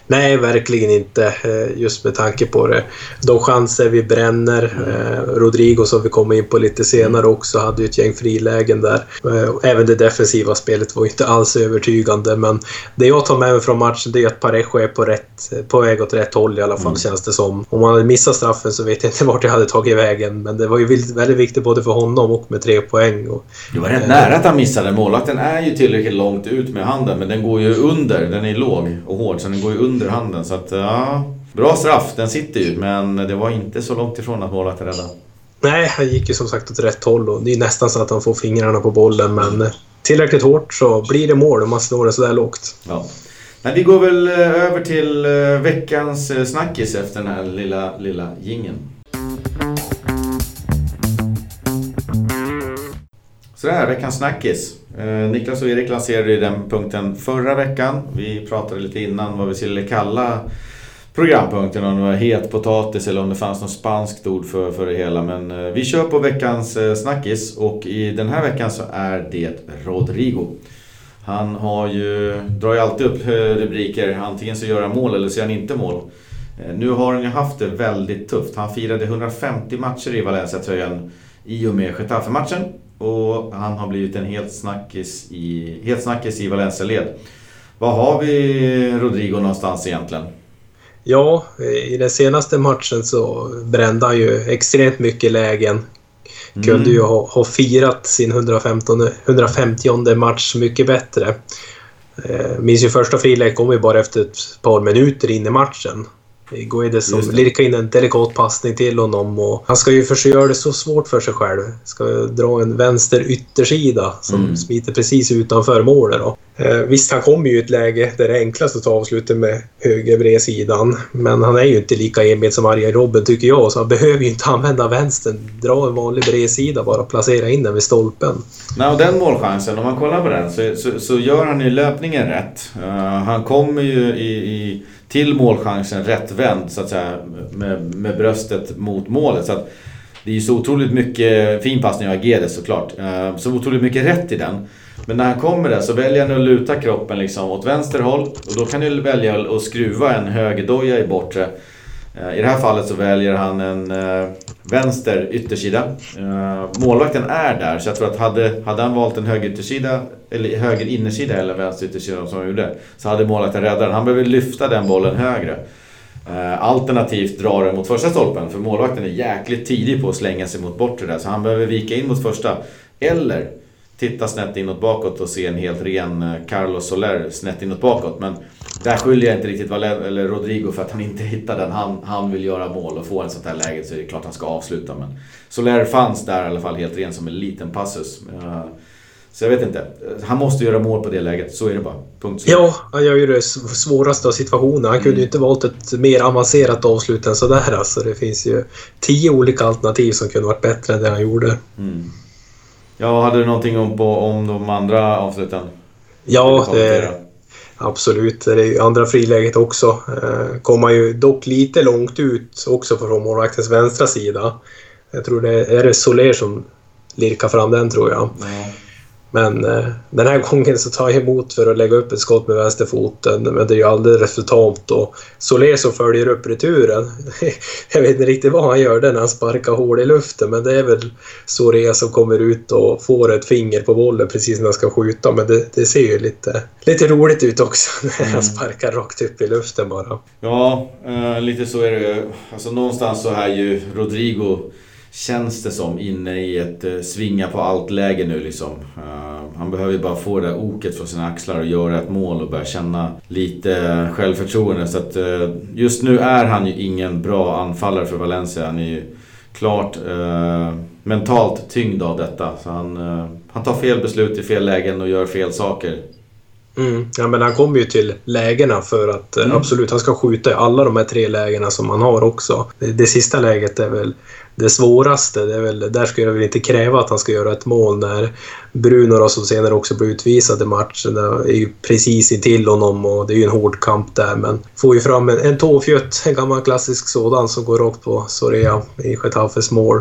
Nej, verkligen inte. Eh, just med tanke på det. De chanser vi bränner. Eh, Rodrigo som vi kommer in på lite senare också hade ju ett gäng frilägen där. Eh, även det defensiva spelet var inte alls övertygande men det jag tar med mig från matchen det är att Parejo är på, rätt, på väg åt rätt håll i alla fall mm. känns det som. Om man hade missat straffen så vet jag inte (laughs) vart jag hade tagit vägen men det var ju väldigt viktigt både för honom och med tre poäng. Och, det var rätt nära att han missade. Målvakten är ju tillräckligt långt ut med handen men den går ju under. Den är låg och hård så den går ju under under handen. Så att, ja, bra straff, den sitter ju. Men det var inte så långt ifrån att målvakten räddade. Nej, han gick ju som sagt åt rätt håll och det är nästan så att han får fingrarna på bollen. Men tillräckligt hårt så blir det mål om man slår det sådär lågt. Ja. Men vi går väl eh, över till eh, veckans eh, snackis efter den här lilla, lilla gingen. Sådär, veckans snackis. Eh, Niklas och Erik lanserade ju den punkten förra veckan. Vi pratade lite innan vad vi skulle kalla programpunkten. Om det var het potatis eller om det fanns något spanskt ord för, för det hela. Men eh, vi kör på veckans eh, snackis och i den här veckan så är det Rodrigo. Han har ju, drar ju alltid upp eh, rubriker, antingen så gör han mål eller så gör han inte mål. Eh, nu har han ju haft det väldigt tufft. Han firade 150 matcher i Valencia-tröjan i och med Getafe-matchen. Och han har blivit en helt snackis i, helt snackis i Valencia-led. Var har vi Rodrigo någonstans egentligen? Ja, i den senaste matchen så brände han ju extremt mycket lägen. Mm. Kunde ju ha, ha firat sin 115, 150 match mycket bättre. Eh, minns ju första friläget kom ju bara efter ett par minuter in i matchen. Guedes som lirkar in en delikat passning till honom och han ska ju försöka göra det så svårt för sig själv. Ska dra en vänster yttersida som mm. smiter precis utanför målet då. Eh, visst, han kommer ju i ett läge där det är enklast att ta avslutet med höger bredsidan. Men han är ju inte lika enmet som Arjen Robben tycker jag, så han behöver ju inte använda vänstern. Dra en vanlig bredsida bara och placera in den vid stolpen. Nej, och den målchansen, om man kollar på den så, så, så gör han ju löpningen rätt. Uh, han kommer ju i, i till målchansen rättvänd så att säga med, med bröstet mot målet. Så att det är ju så otroligt mycket fin passning av Gedes såklart. Eh, så otroligt mycket rätt i den. Men när han kommer där så väljer han att luta kroppen liksom åt vänster håll. Och då kan du välja att skruva en högerdoja i bortre. Eh, I det här fallet så väljer han en eh, vänster yttersida. Eh, målvakten är där, så jag tror att hade, hade han valt en höger yttersida, eller höger innersida eller vänster yttersida som han gjorde, så hade målvakten räddat den. Han behöver lyfta den bollen högre. Alternativt dra den mot första stolpen, för målvakten är jäkligt tidig på att slänga sig mot bortre där, så han behöver vika in mot första. Eller titta snett inåt bakåt och se en helt ren Carlos Soler snett inåt bakåt. Men där skyller jag inte riktigt Valen eller Rodrigo för att han inte hittar den. Han, han vill göra mål och få en sånt här läge så är det klart han ska avsluta. Men Soler fanns där i alla fall helt ren som en liten passus. Eh, så jag vet inte. Han måste göra mål på det läget. Så är det bara. Punkt slut. Ja, han gör ju det svåraste av situationen. Han kunde mm. ju inte valt ett mer avancerat avslut än sådär. Alltså, det finns ju tio olika alternativ som kunde varit bättre än det han gjorde. Mm. Ja, hade du någonting om, på, om de andra avsluten? Ja, det, absolut. Det är andra friläget också. Eh, kommer ju dock lite långt ut också från målvaktens vänstra sida. Jag tror det är det Soler som lirkar fram den tror jag. Ja. Men eh, den här gången så tar jag emot för att lägga upp ett skott med vänsterfoten, men det är ju alldeles för tamt. Och Solé som följer upp returen, (laughs) jag vet inte riktigt vad han gör där när han sparkar hål i luften, men det är väl Soré som kommer ut och får ett finger på bollen precis när han ska skjuta. Men det, det ser ju lite, lite roligt ut också (laughs) när han mm. sparkar rakt upp i luften bara. Ja, eh, lite så är det Alltså någonstans så är ju Rodrigo känns det som, inne i ett eh, svinga på allt-läge nu liksom. Uh, han behöver ju bara få det där oket från sina axlar och göra ett mål och börja känna lite eh, självförtroende. Så att uh, just nu är han ju ingen bra anfallare för Valencia. Han är ju klart mentalt tyngd av detta. Så han, han tar fel beslut i fel lägen och gör fel saker. Mm. Ja, men han kommer ju till lägena för att mm. absolut, han ska skjuta i alla de här tre lägena som han har också. Det, det sista läget är väl det svåraste. Det är väl, där ska jag väl inte kräva att han ska göra ett mål när Bruno då, som senare också blir utvisad i matchen är ju precis intill honom och det är ju en hård kamp där men får ju fram en, en tåfjutt, en gammal klassisk sådan som går rakt på Sorea i Getafes mål.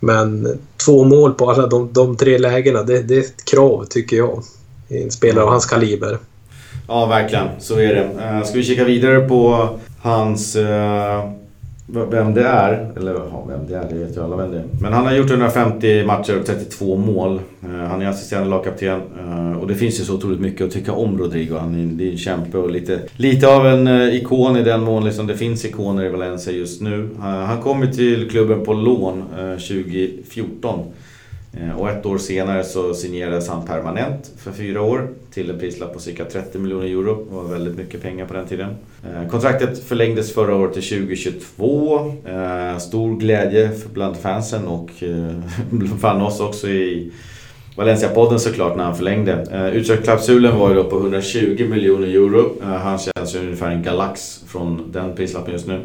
Men två mål på alla de, de tre lägena, det, det, är ett krav tycker jag. En spelare av hans kaliber. Ja, verkligen. Så är det. Eh, ska vi kika vidare på hans eh, vem det är, eller ja, vem det är, det vet ju alla vem det är. Men han har gjort 150 matcher och 32 mål. Eh, han är assisterande lagkapten och det finns ju så otroligt mycket att tycka om Rodrigo. Han är, är en kämpe och lite, lite av en ikon i den mån liksom det finns ikoner i Valencia just nu. han kom ju till klubben på lån 2014. Eh, och ett år senare så signerades han permanent för fyra år till en prislapp på cirka 30 miljoner euro. Det var väldigt mycket pengar på den tiden. Eh, kontraktet förlängdes förra året till 2022. Eh, stor glädje bland fansen och (laughs) bland oss också i Valencia-podden såklart när han förlängde. Utköpsklausulen var ju då på 120 miljoner euro. Han känns ju ungefär en galax från den prislappen just nu.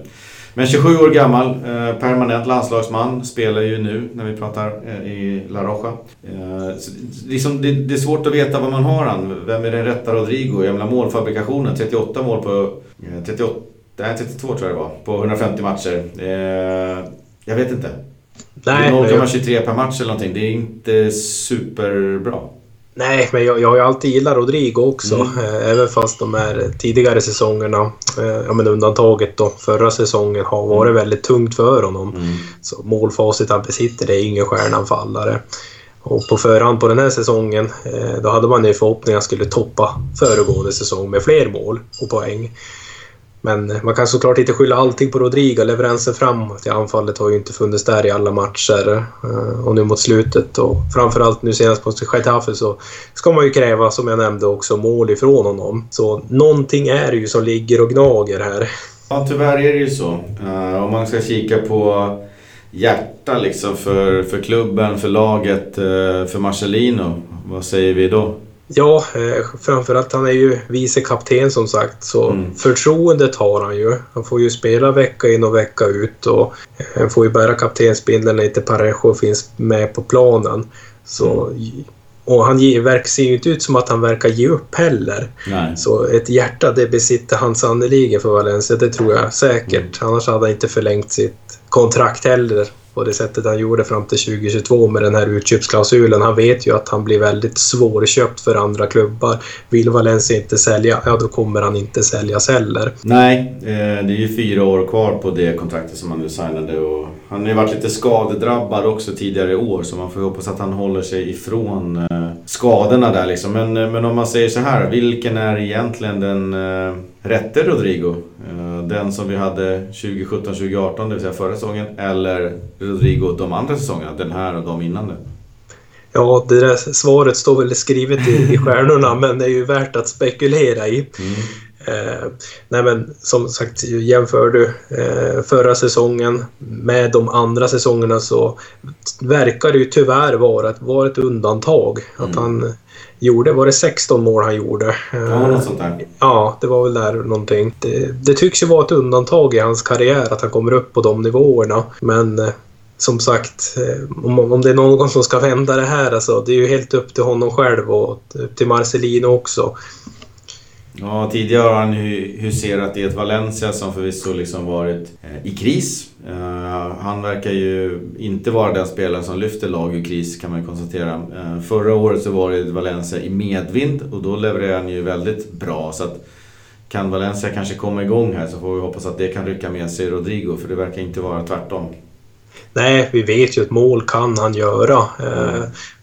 Men 27 år gammal, eh, permanent landslagsman, spelar ju nu när vi pratar eh, i La Roja. Eh, liksom, det, det, är svårt att veta vad man har han. Vem är den rätta Rodrigo? Jag menar målfabrikationen, 38 mål på... 38, nej, 32 tror jag det var, på 150 matcher. Jag vet inte. 0,23 per match eller någonting. Det är inte superbra. Nej, men jag, jag har ju alltid gillat Rodrigo också. Mm. Eh, även fast de här tidigare säsongerna, eh, ja men undantaget då, förra säsongen har varit mm. väldigt tungt för honom. Mm. Så målfacit han besitter det är ingen stjärnanfallare. Och på förhand på den här säsongen, eh, då hade man ju förhoppningar att skulle toppa föregående säsong med fler mål och poäng. Men eh, man kan såklart inte skylla allting på Rodrigo. Leveransen framåt i anfallet har ju inte funnits där i alla matcher. Eh, och nu mot slutet och framförallt nu senast på Getafe så ska man ju kräva, som jag nämnde också, mål ifrån honom. Så någonting är det ju som ligger och gnager här. Ja, tyvärr är det ju så. Uh, om man ska kika på hjärta liksom för, för klubben, för laget, uh, för Marcelino. Vad säger vi då? Ja, eh, framförallt han är ju vice kapten som sagt så mm. förtroendet har han ju. Han får ju spela vecka in och vecka ut och han eh, får ju bära kaptensbindeln när inte Parejo finns med på planen. Så, mm. Och han verkar ju inte ut som att han verkar ge upp heller. Nej. Så ett hjärta det besitter han sannerligen för Valencia, det tror jag säkert. Mm. Annars hade han inte förlängt sitt kontrakt heller på det sättet han gjorde fram till 2022 med den här utköpsklausulen. Han vet ju att han blir väldigt svårköpt för andra klubbar. Vill Valencia inte sälja, ja då kommer han inte säljas heller. Nej, eh, det är ju fyra år kvar på det kontraktet som han nu signade och han har ju varit lite skadedrabbad också tidigare i år så man får hoppas att han håller sig ifrån eh, skadorna där liksom. Men, eh, men om man säger så här, vilken är egentligen den rätte Rodrigo? Den som vi hade 2017-2018, det vill säga förra säsongen, eller Rodrigo de andra säsongerna, den här och de innan det? Ja, det där svaret står väl skrivet i, i stjärnorna men det är ju värt att spekulera i. Mm. Eh, nej men som sagt, jämför du eh, förra säsongen med de andra säsongerna så verkar det ju tyvärr vara ett, vara ett undantag. Mm. Att han gjorde, var det 16 mål han gjorde? Ja, något sånt där. Ja, det var väl där någonting. Det, det tycks ju vara ett undantag i hans karriär att han kommer upp på de nivåerna. Men eh, som sagt, eh, om, om det är någon som ska vända det här, alltså, det är ju helt upp till honom själv och upp till Marcelino också. Ja, tidigare har han huserat i ett Valencia som förvisso liksom varit eh, i kris. Eh, han verkar ju inte vara den spelare som lyfter lag ur kris kan man konstatera. Eh, förra året så var det Valencia i medvind och då levererade han ju väldigt bra. Så att kan Valencia kanske komma igång här så får vi hoppas att det kan rycka med sig Rodrigo för det verkar inte vara tvärtom. Nej, vi vet ju att mål kan han göra.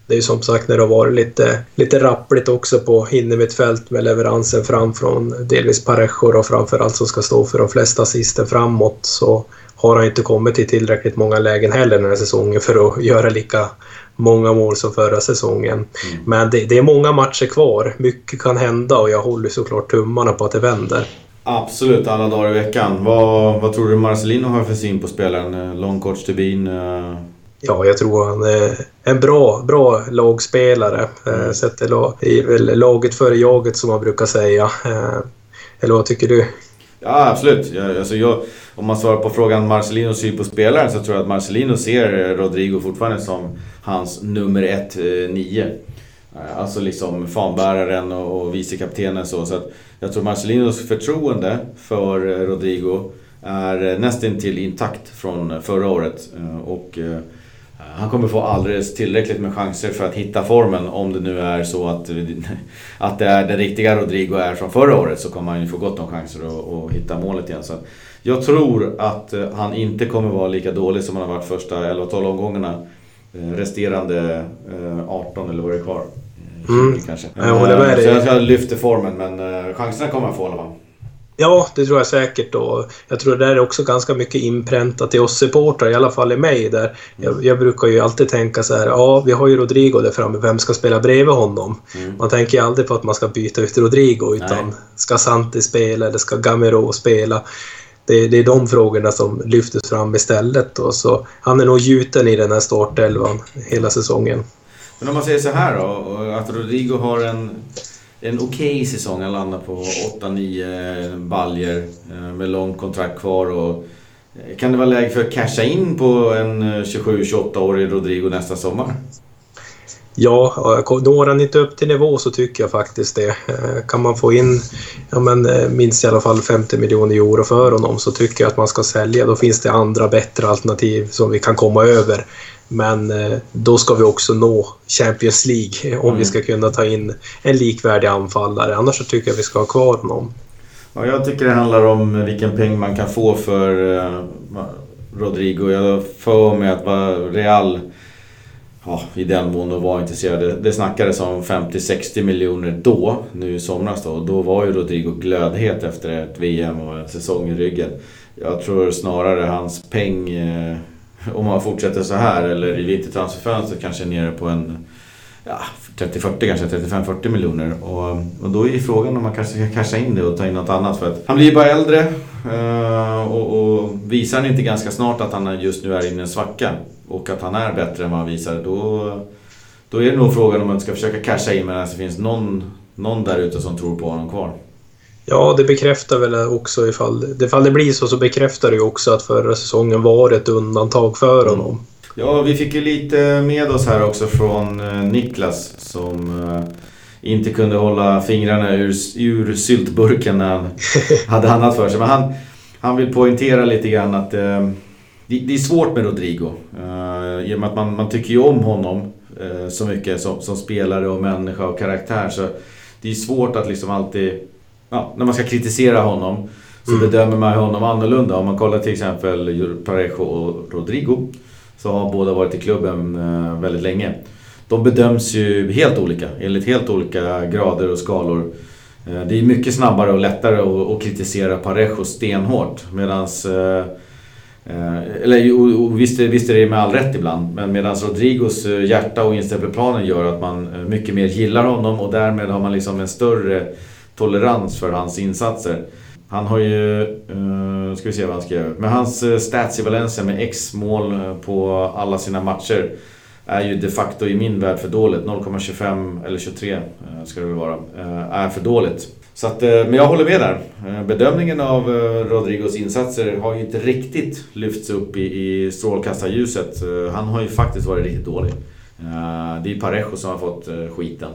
Uh, det är ju som sagt när det har varit lite, lite rappligt också på innermittfält med leveransen fram från delvis Parejo och framförallt som ska stå för de flesta assisten framåt så har han inte kommit till tillräckligt många lägen heller den här säsongen för att göra lika många mål som förra säsongen. Mm. Men det, det, är många matcher kvar. Mycket kan hända och jag håller såklart tummarna på att det vänder. Absolut, alla dagar i veckan. Vad, vad tror du Marcelino har för syn på spelaren? Lång kort stubin? Eh, Ja, jag tror han är en bra, bra lagspelare. Eh, mm. Sätter lag, laget före jaget som man brukar säga. Eh, eller vad tycker du? Ja, absolut. Jag, alltså jag, om man svarar på frågan Marcelinos syn på spelaren så tror jag att Marcelino ser Rodrigo fortfarande som hans nummer ett, eh, nio. Alltså liksom fanbäraren och, och vicekaptenen så. så att jag tror Marcelinos förtroende för Rodrigo är nästintill intakt från förra året. Och han kommer få alldeles tillräckligt med chanser för att hitta formen om det nu är så att, att det är den riktiga Rodrigo är från förra året så kommer han ju få gott om chanser att, att hitta målet igen. Så jag tror att eh, han inte kommer vara lika dålig som han har varit första 11-12 omgångarna. Eh, resterande 18 eh, eller vad det är kvar. Mm. Kanske. Jag håller med dig. Så jag, jag lyfter formen men chanserna kommer han få i alla fall. Ja, det tror jag säkert. Och jag tror det är också ganska mycket inpräntat i oss supportrar, i alla fall i mig. Där jag, jag, brukar ju alltid tänka så här, ja, vi har ju Rodrigo där framme, vem ska spela bredvid honom? Mm. Man tänker ju aldrig på att man ska byta ut Rodrigo, utan Nej. ska Santi spela eller ska Gamero spela? Det, det, är de frågorna som lyftes fram istället. Då. Så han är nog gjuten i den här startelvan hela säsongen. Men om man säger så här då, att Rodrigo har en en okej okay säsong. Han landar på 8-9 eh, baljer eh, med långt kontrakt kvar. Och eh, kan det vara läge för att casha in på en 27-28-årig Rodrigo nästa sommar? Ja, når han inte upp till nivå så tycker jag faktiskt det. Kan man få in ja, men, minst i alla fall 50 miljoner euro för honom så tycker jag att man ska sälja. Då finns det andra bättre alternativ som vi kan komma över. Men eh, då ska vi också nå Champions League om mm. vi ska kunna ta in en likvärdig anfallare. Annars så tycker jag vi ska ha kvar honom. Ja, jag tycker det handlar om vilken peng man kan få för eh, Rodrigo. Jag för mig att Real ja, i den mån de var intresserade. Det snackades om 50-60 miljoner då, nu i somras då. Och då var ju Rodrigo glödhet efter ett VM och en säsong i ryggen. Jag tror snarare hans peng eh, om man fortsätter så här eller i vintertransferfönstret kanske nere på en ja, 30-40 kanske, 35-40 miljoner. Och, och då är ju frågan om man kanske ska casha in det och ta in något annat. För att han blir bara äldre eh, och, och visar han inte ganska snart att han just nu är inne i en svacka och att han är bättre än vad han visar, då, då är det nog frågan om man ska försöka casha in medan det finns någon, någon där ute som tror på honom kvar. Ja, det bekräftar väl också ifall, ifall det blir så så bekräftar det ju också att förra säsongen var ett undantag för mm. honom. Ja, vi fick ju lite med oss här också från eh, Niklas som eh, inte kunde hålla fingrarna ur, ur syltburken när han (laughs) hade annat för sig. Men han, han vill poängtera lite grann att eh, det, det, är svårt med Rodrigo. I och med att man, man tycker ju om honom så mycket som, som, spelare och människa och karaktär. Så det är svårt att liksom alltid... Ja, när man ska kritisera honom så mm. bedömer man honom annorlunda. Om man kollar till exempel Parejo och Rodrigo. Så har båda varit i klubben uh, väldigt länge. De bedöms ju helt olika, enligt helt olika grader och skalor. Det är mycket snabbare och lättare att, kritisera Parejo stenhårt. Medans Eh, eller och visst, visst är det med all rätt ibland, men medan Rodrigos eh, hjärta och inställning planen gör att man eh, mycket mer gillar honom och därmed har man liksom en större tolerans för hans insatser. Han har ju, uh, ska vi se vad han skrev, men hans eh, stats i Valencia med X-mål eh, på alla sina matcher är ju de facto i min värld för dåligt. 0,25 eller 23 ska det väl vara. Är för dåligt. Så att, men jag håller med där. Bedömningen av Rodrigos insatser har ju inte riktigt lyfts upp i, i strålkastarljuset. Han har ju faktiskt varit riktigt dålig. Det är Parejo som har fått skiten.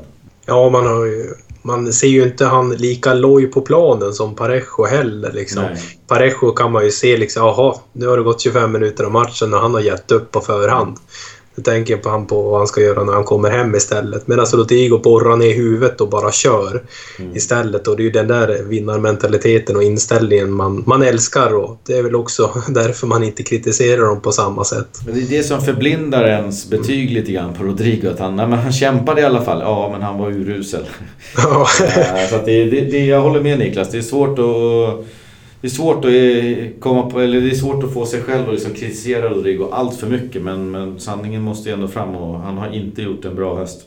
Ja, man, har ju, man ser ju inte han lika loj på planen som Parejo heller. Liksom. Parejo kan man ju se liksom, jaha, nu har det gått 25 minuter av matchen och han har gett upp på förhand. Nu tänker på han på vad han ska göra när han kommer hem istället. Medan Rodrigo borrar ner huvudet och bara kör mm. istället. Och det är ju den där vinnarmentaliteten och inställningen man, man älskar. Och det är väl också (laughs) därför man inte kritiserar dem på samma sätt. Men det är det som förblindar ens betyg lite grann på Rodrigo. Att han, nej, men han kämpade i alla fall. Ja, men han var urusel. Ja. (laughs) så att det, det, det, jag håller med Niklas. Det är svårt att det är svårt att eh, komma på, eller det är svårt att få sig själv att liksom kritisera Rodrigo allt för mycket men, men sanningen måste ju ändå fram och han har inte gjort en bra höst.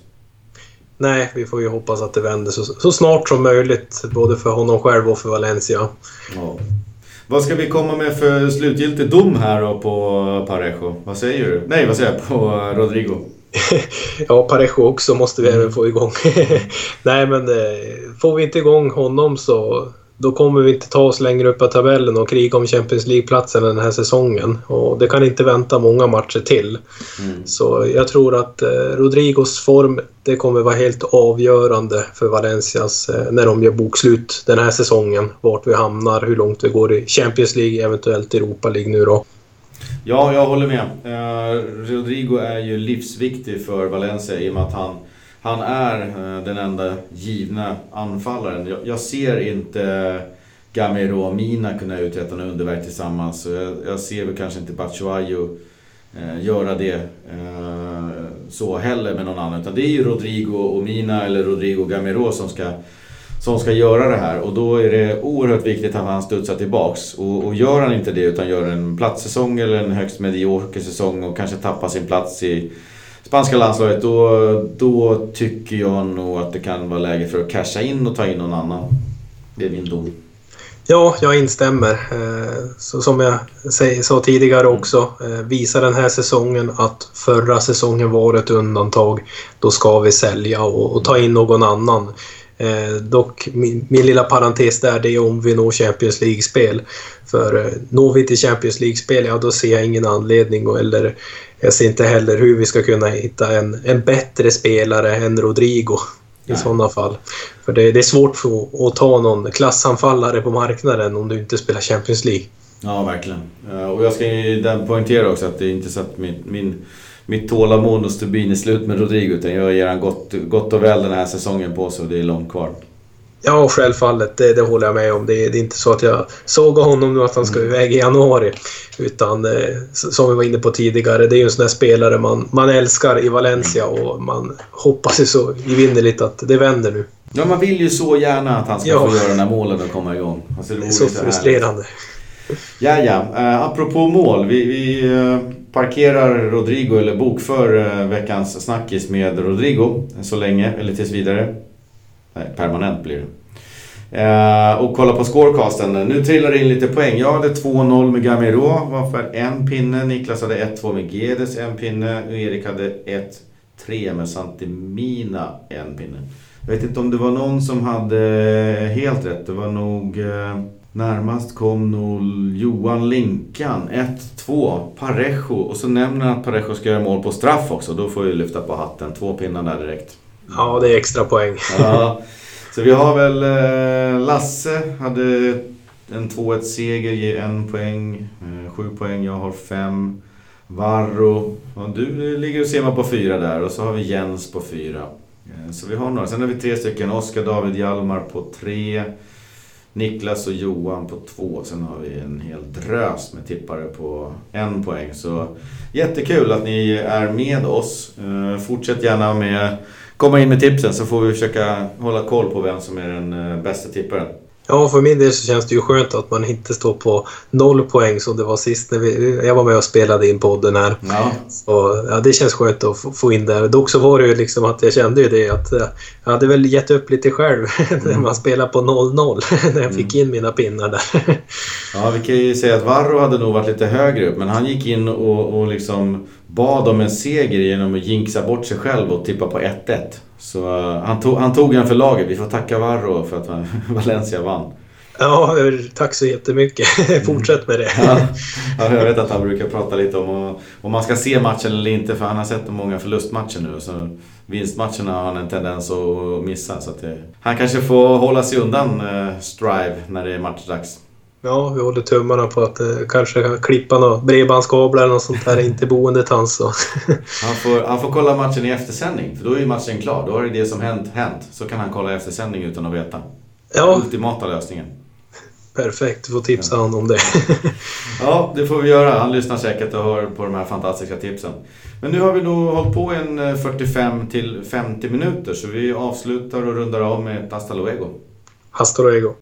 Nej, vi får ju hoppas att det vänder så, så snart som möjligt både för honom själv och för Valencia. Ja. Vad ska vi komma med för slutgiltig dom här då på Parejo? Vad säger du? Nej, vad säger jag? På Rodrigo? (laughs) ja, Parejo också måste vi även få igång. (laughs) Nej, men eh, får vi inte igång honom så då kommer vi inte ta oss längre upp i tabellen och kriga om Champions League-platsen den här säsongen. Och det kan inte vänta många matcher till. Mm. Så jag tror att eh, Rodrigos form, det kommer vara helt avgörande för Valencias eh, när de gör bokslut den här säsongen. Vart vi hamnar, hur långt vi går i Champions League, eventuellt Europa League nu då. Ja, jag håller med. Eh, Rodrigo är ju livsviktig för Valencia i och med att han han är eh, den enda givna anfallaren. Jag, jag ser inte eh, Gamero och Mina kunna uträtta några underverk tillsammans. Jag, jag ser väl kanske inte Batshuayu eh, göra det eh, så heller med någon annan. Utan det är ju Rodrigo och Mina eller Rodrigo och Gamero som ska, som ska göra det här. Och då är det oerhört viktigt att han studsar tillbaks. Och, och gör han inte det utan gör en platssäsong eller en högst medioker säsong och kanske tappar sin plats i spanska landslaget, då, då tycker jag nog att det kan vara läge för att casha in och ta in någon annan. Det är min dom. Ja, jag instämmer. Eh, så som jag sa tidigare också, eh, visar den här säsongen att förra säsongen var ett undantag, då ska vi sälja och ta in någon annan. Eh, dock, min, min, lilla parentes där, det är om vi når Champions League-spel. För eh, når vi till Champions League-spel, ja då ser jag ingen anledning eller jag ser inte heller hur vi ska kunna hitta en, en bättre spelare än Rodrigo i Nej. sådana fall. För det, det är svårt för, att ta någon klassanfallare på marknaden om du inte spelar Champions League. Ja, verkligen. Eh, och jag ska ju poängtera också att det är inte så att min, min, mitt tålamod och stubin är slut med Rodrigo. Utan jag ger han gott, gott och väl den här säsongen på sig och det är långt kvar. Ja, självfallet. Det, det håller jag med om. Det, det, är inte så att jag sågar honom nu att han ska mm. iväg i januari. Utan eh, som vi var inne på tidigare, det är ju en sån där spelare man, man älskar i Valencia och man hoppas ju så invinnerligt att det vänder nu. Ja, man vill ju så gärna att han ska ja. få göra de här målen och komma igång. Alltså, det, det är så frustrerande. Ja, ja. Uh, apropå mål. Vi, vi uh, parkerar Rodrigo, eller bokför eh, veckans snackis med Rodrigo så länge, eller tills vidare. Nej, permanent blir det. Eh, och kolla på scorecasten. Nu trillar det in lite poäng. Jag hade 2-0 med Gamero, var för en pinne. Niklas hade 1-2 med Gedes, en pinne. Och Erik hade 1-3 med Santimina, en pinne. Jag vet inte om det var någon som hade helt rätt. Det var nog... Eh, närmast kom nog Johan Linkan, 1-2. Parejo. Och så nämner han att Parejo ska göra mål på straff också. Då får vi lyfta på hatten. Två pinnar där direkt. Ja, det är extra poäng. Ja. Så vi har väl eh, Lasse hade En 2-1 seger ger en poäng. Eh, sju poäng, jag har fem. Varro, ja, du ligger och ser på fyra där och så har vi Jens på fyra. Eh, så vi har några. Sen har vi tre stycken. Oskar, David, Hjalmar på tre. Niklas och Johan på två. Sen har vi en hel drös med tippare på en poäng. Så jättekul att ni är med oss. Eh, fortsätt gärna med komma in med tipsen så får vi försöka hålla koll på vem som är den eh, bästa tipparen. Ja, för min del så känns det ju skönt att man inte står på noll poäng som det var sist när vi, jag var med och spelade in podden här. Ja. Så, ja, det känns skönt att få in det. Dock så var det ju liksom att jag kände ju det att jag hade väl gett upp lite själv (laughs) mm. när man spelar på 0-0 (laughs) när jag fick mm. in mina pinnar där. Ja, vi kan ju säga att Varro hade nog varit lite högre upp men han gick in och, och liksom bad om en seger genom att jinxa bort sig själv och tippa på 1-1. Så uh, han, tog, han tog den för laget. Vi får tacka Varro för att (laughs) Valencia vann. Ja, tack så jättemycket. (laughs) Fortsätt med det. Ja, jag vet att han brukar prata lite om om man ska se matchen eller inte för han har sett många förlustmatcher nu. Så vinstmatcherna har han en tendens att missa. Så att det, han kanske får hålla sig undan uh, Strive när det är matchdags. Ja, vi håller tummarna på att eh, kanske klippa några bredbandskablar eller något sånt här (laughs) in till boendet hans. han, får, han får kolla matchen i eftersändning, för då är ju matchen klar. Då har det som hänt, hänt. Så kan han kolla i eftersändning utan att veta. Ja. Ultimata lösningen. Perfekt, du får tipsa ja. honom om det. (laughs) ja, det får vi göra. Han lyssnar säkert och hör på de här fantastiska tipsen. Men nu har vi nog hållit på en 45 eh, till 50 minuter så vi avslutar och rundar av med ett hasta luego. Hasta luego.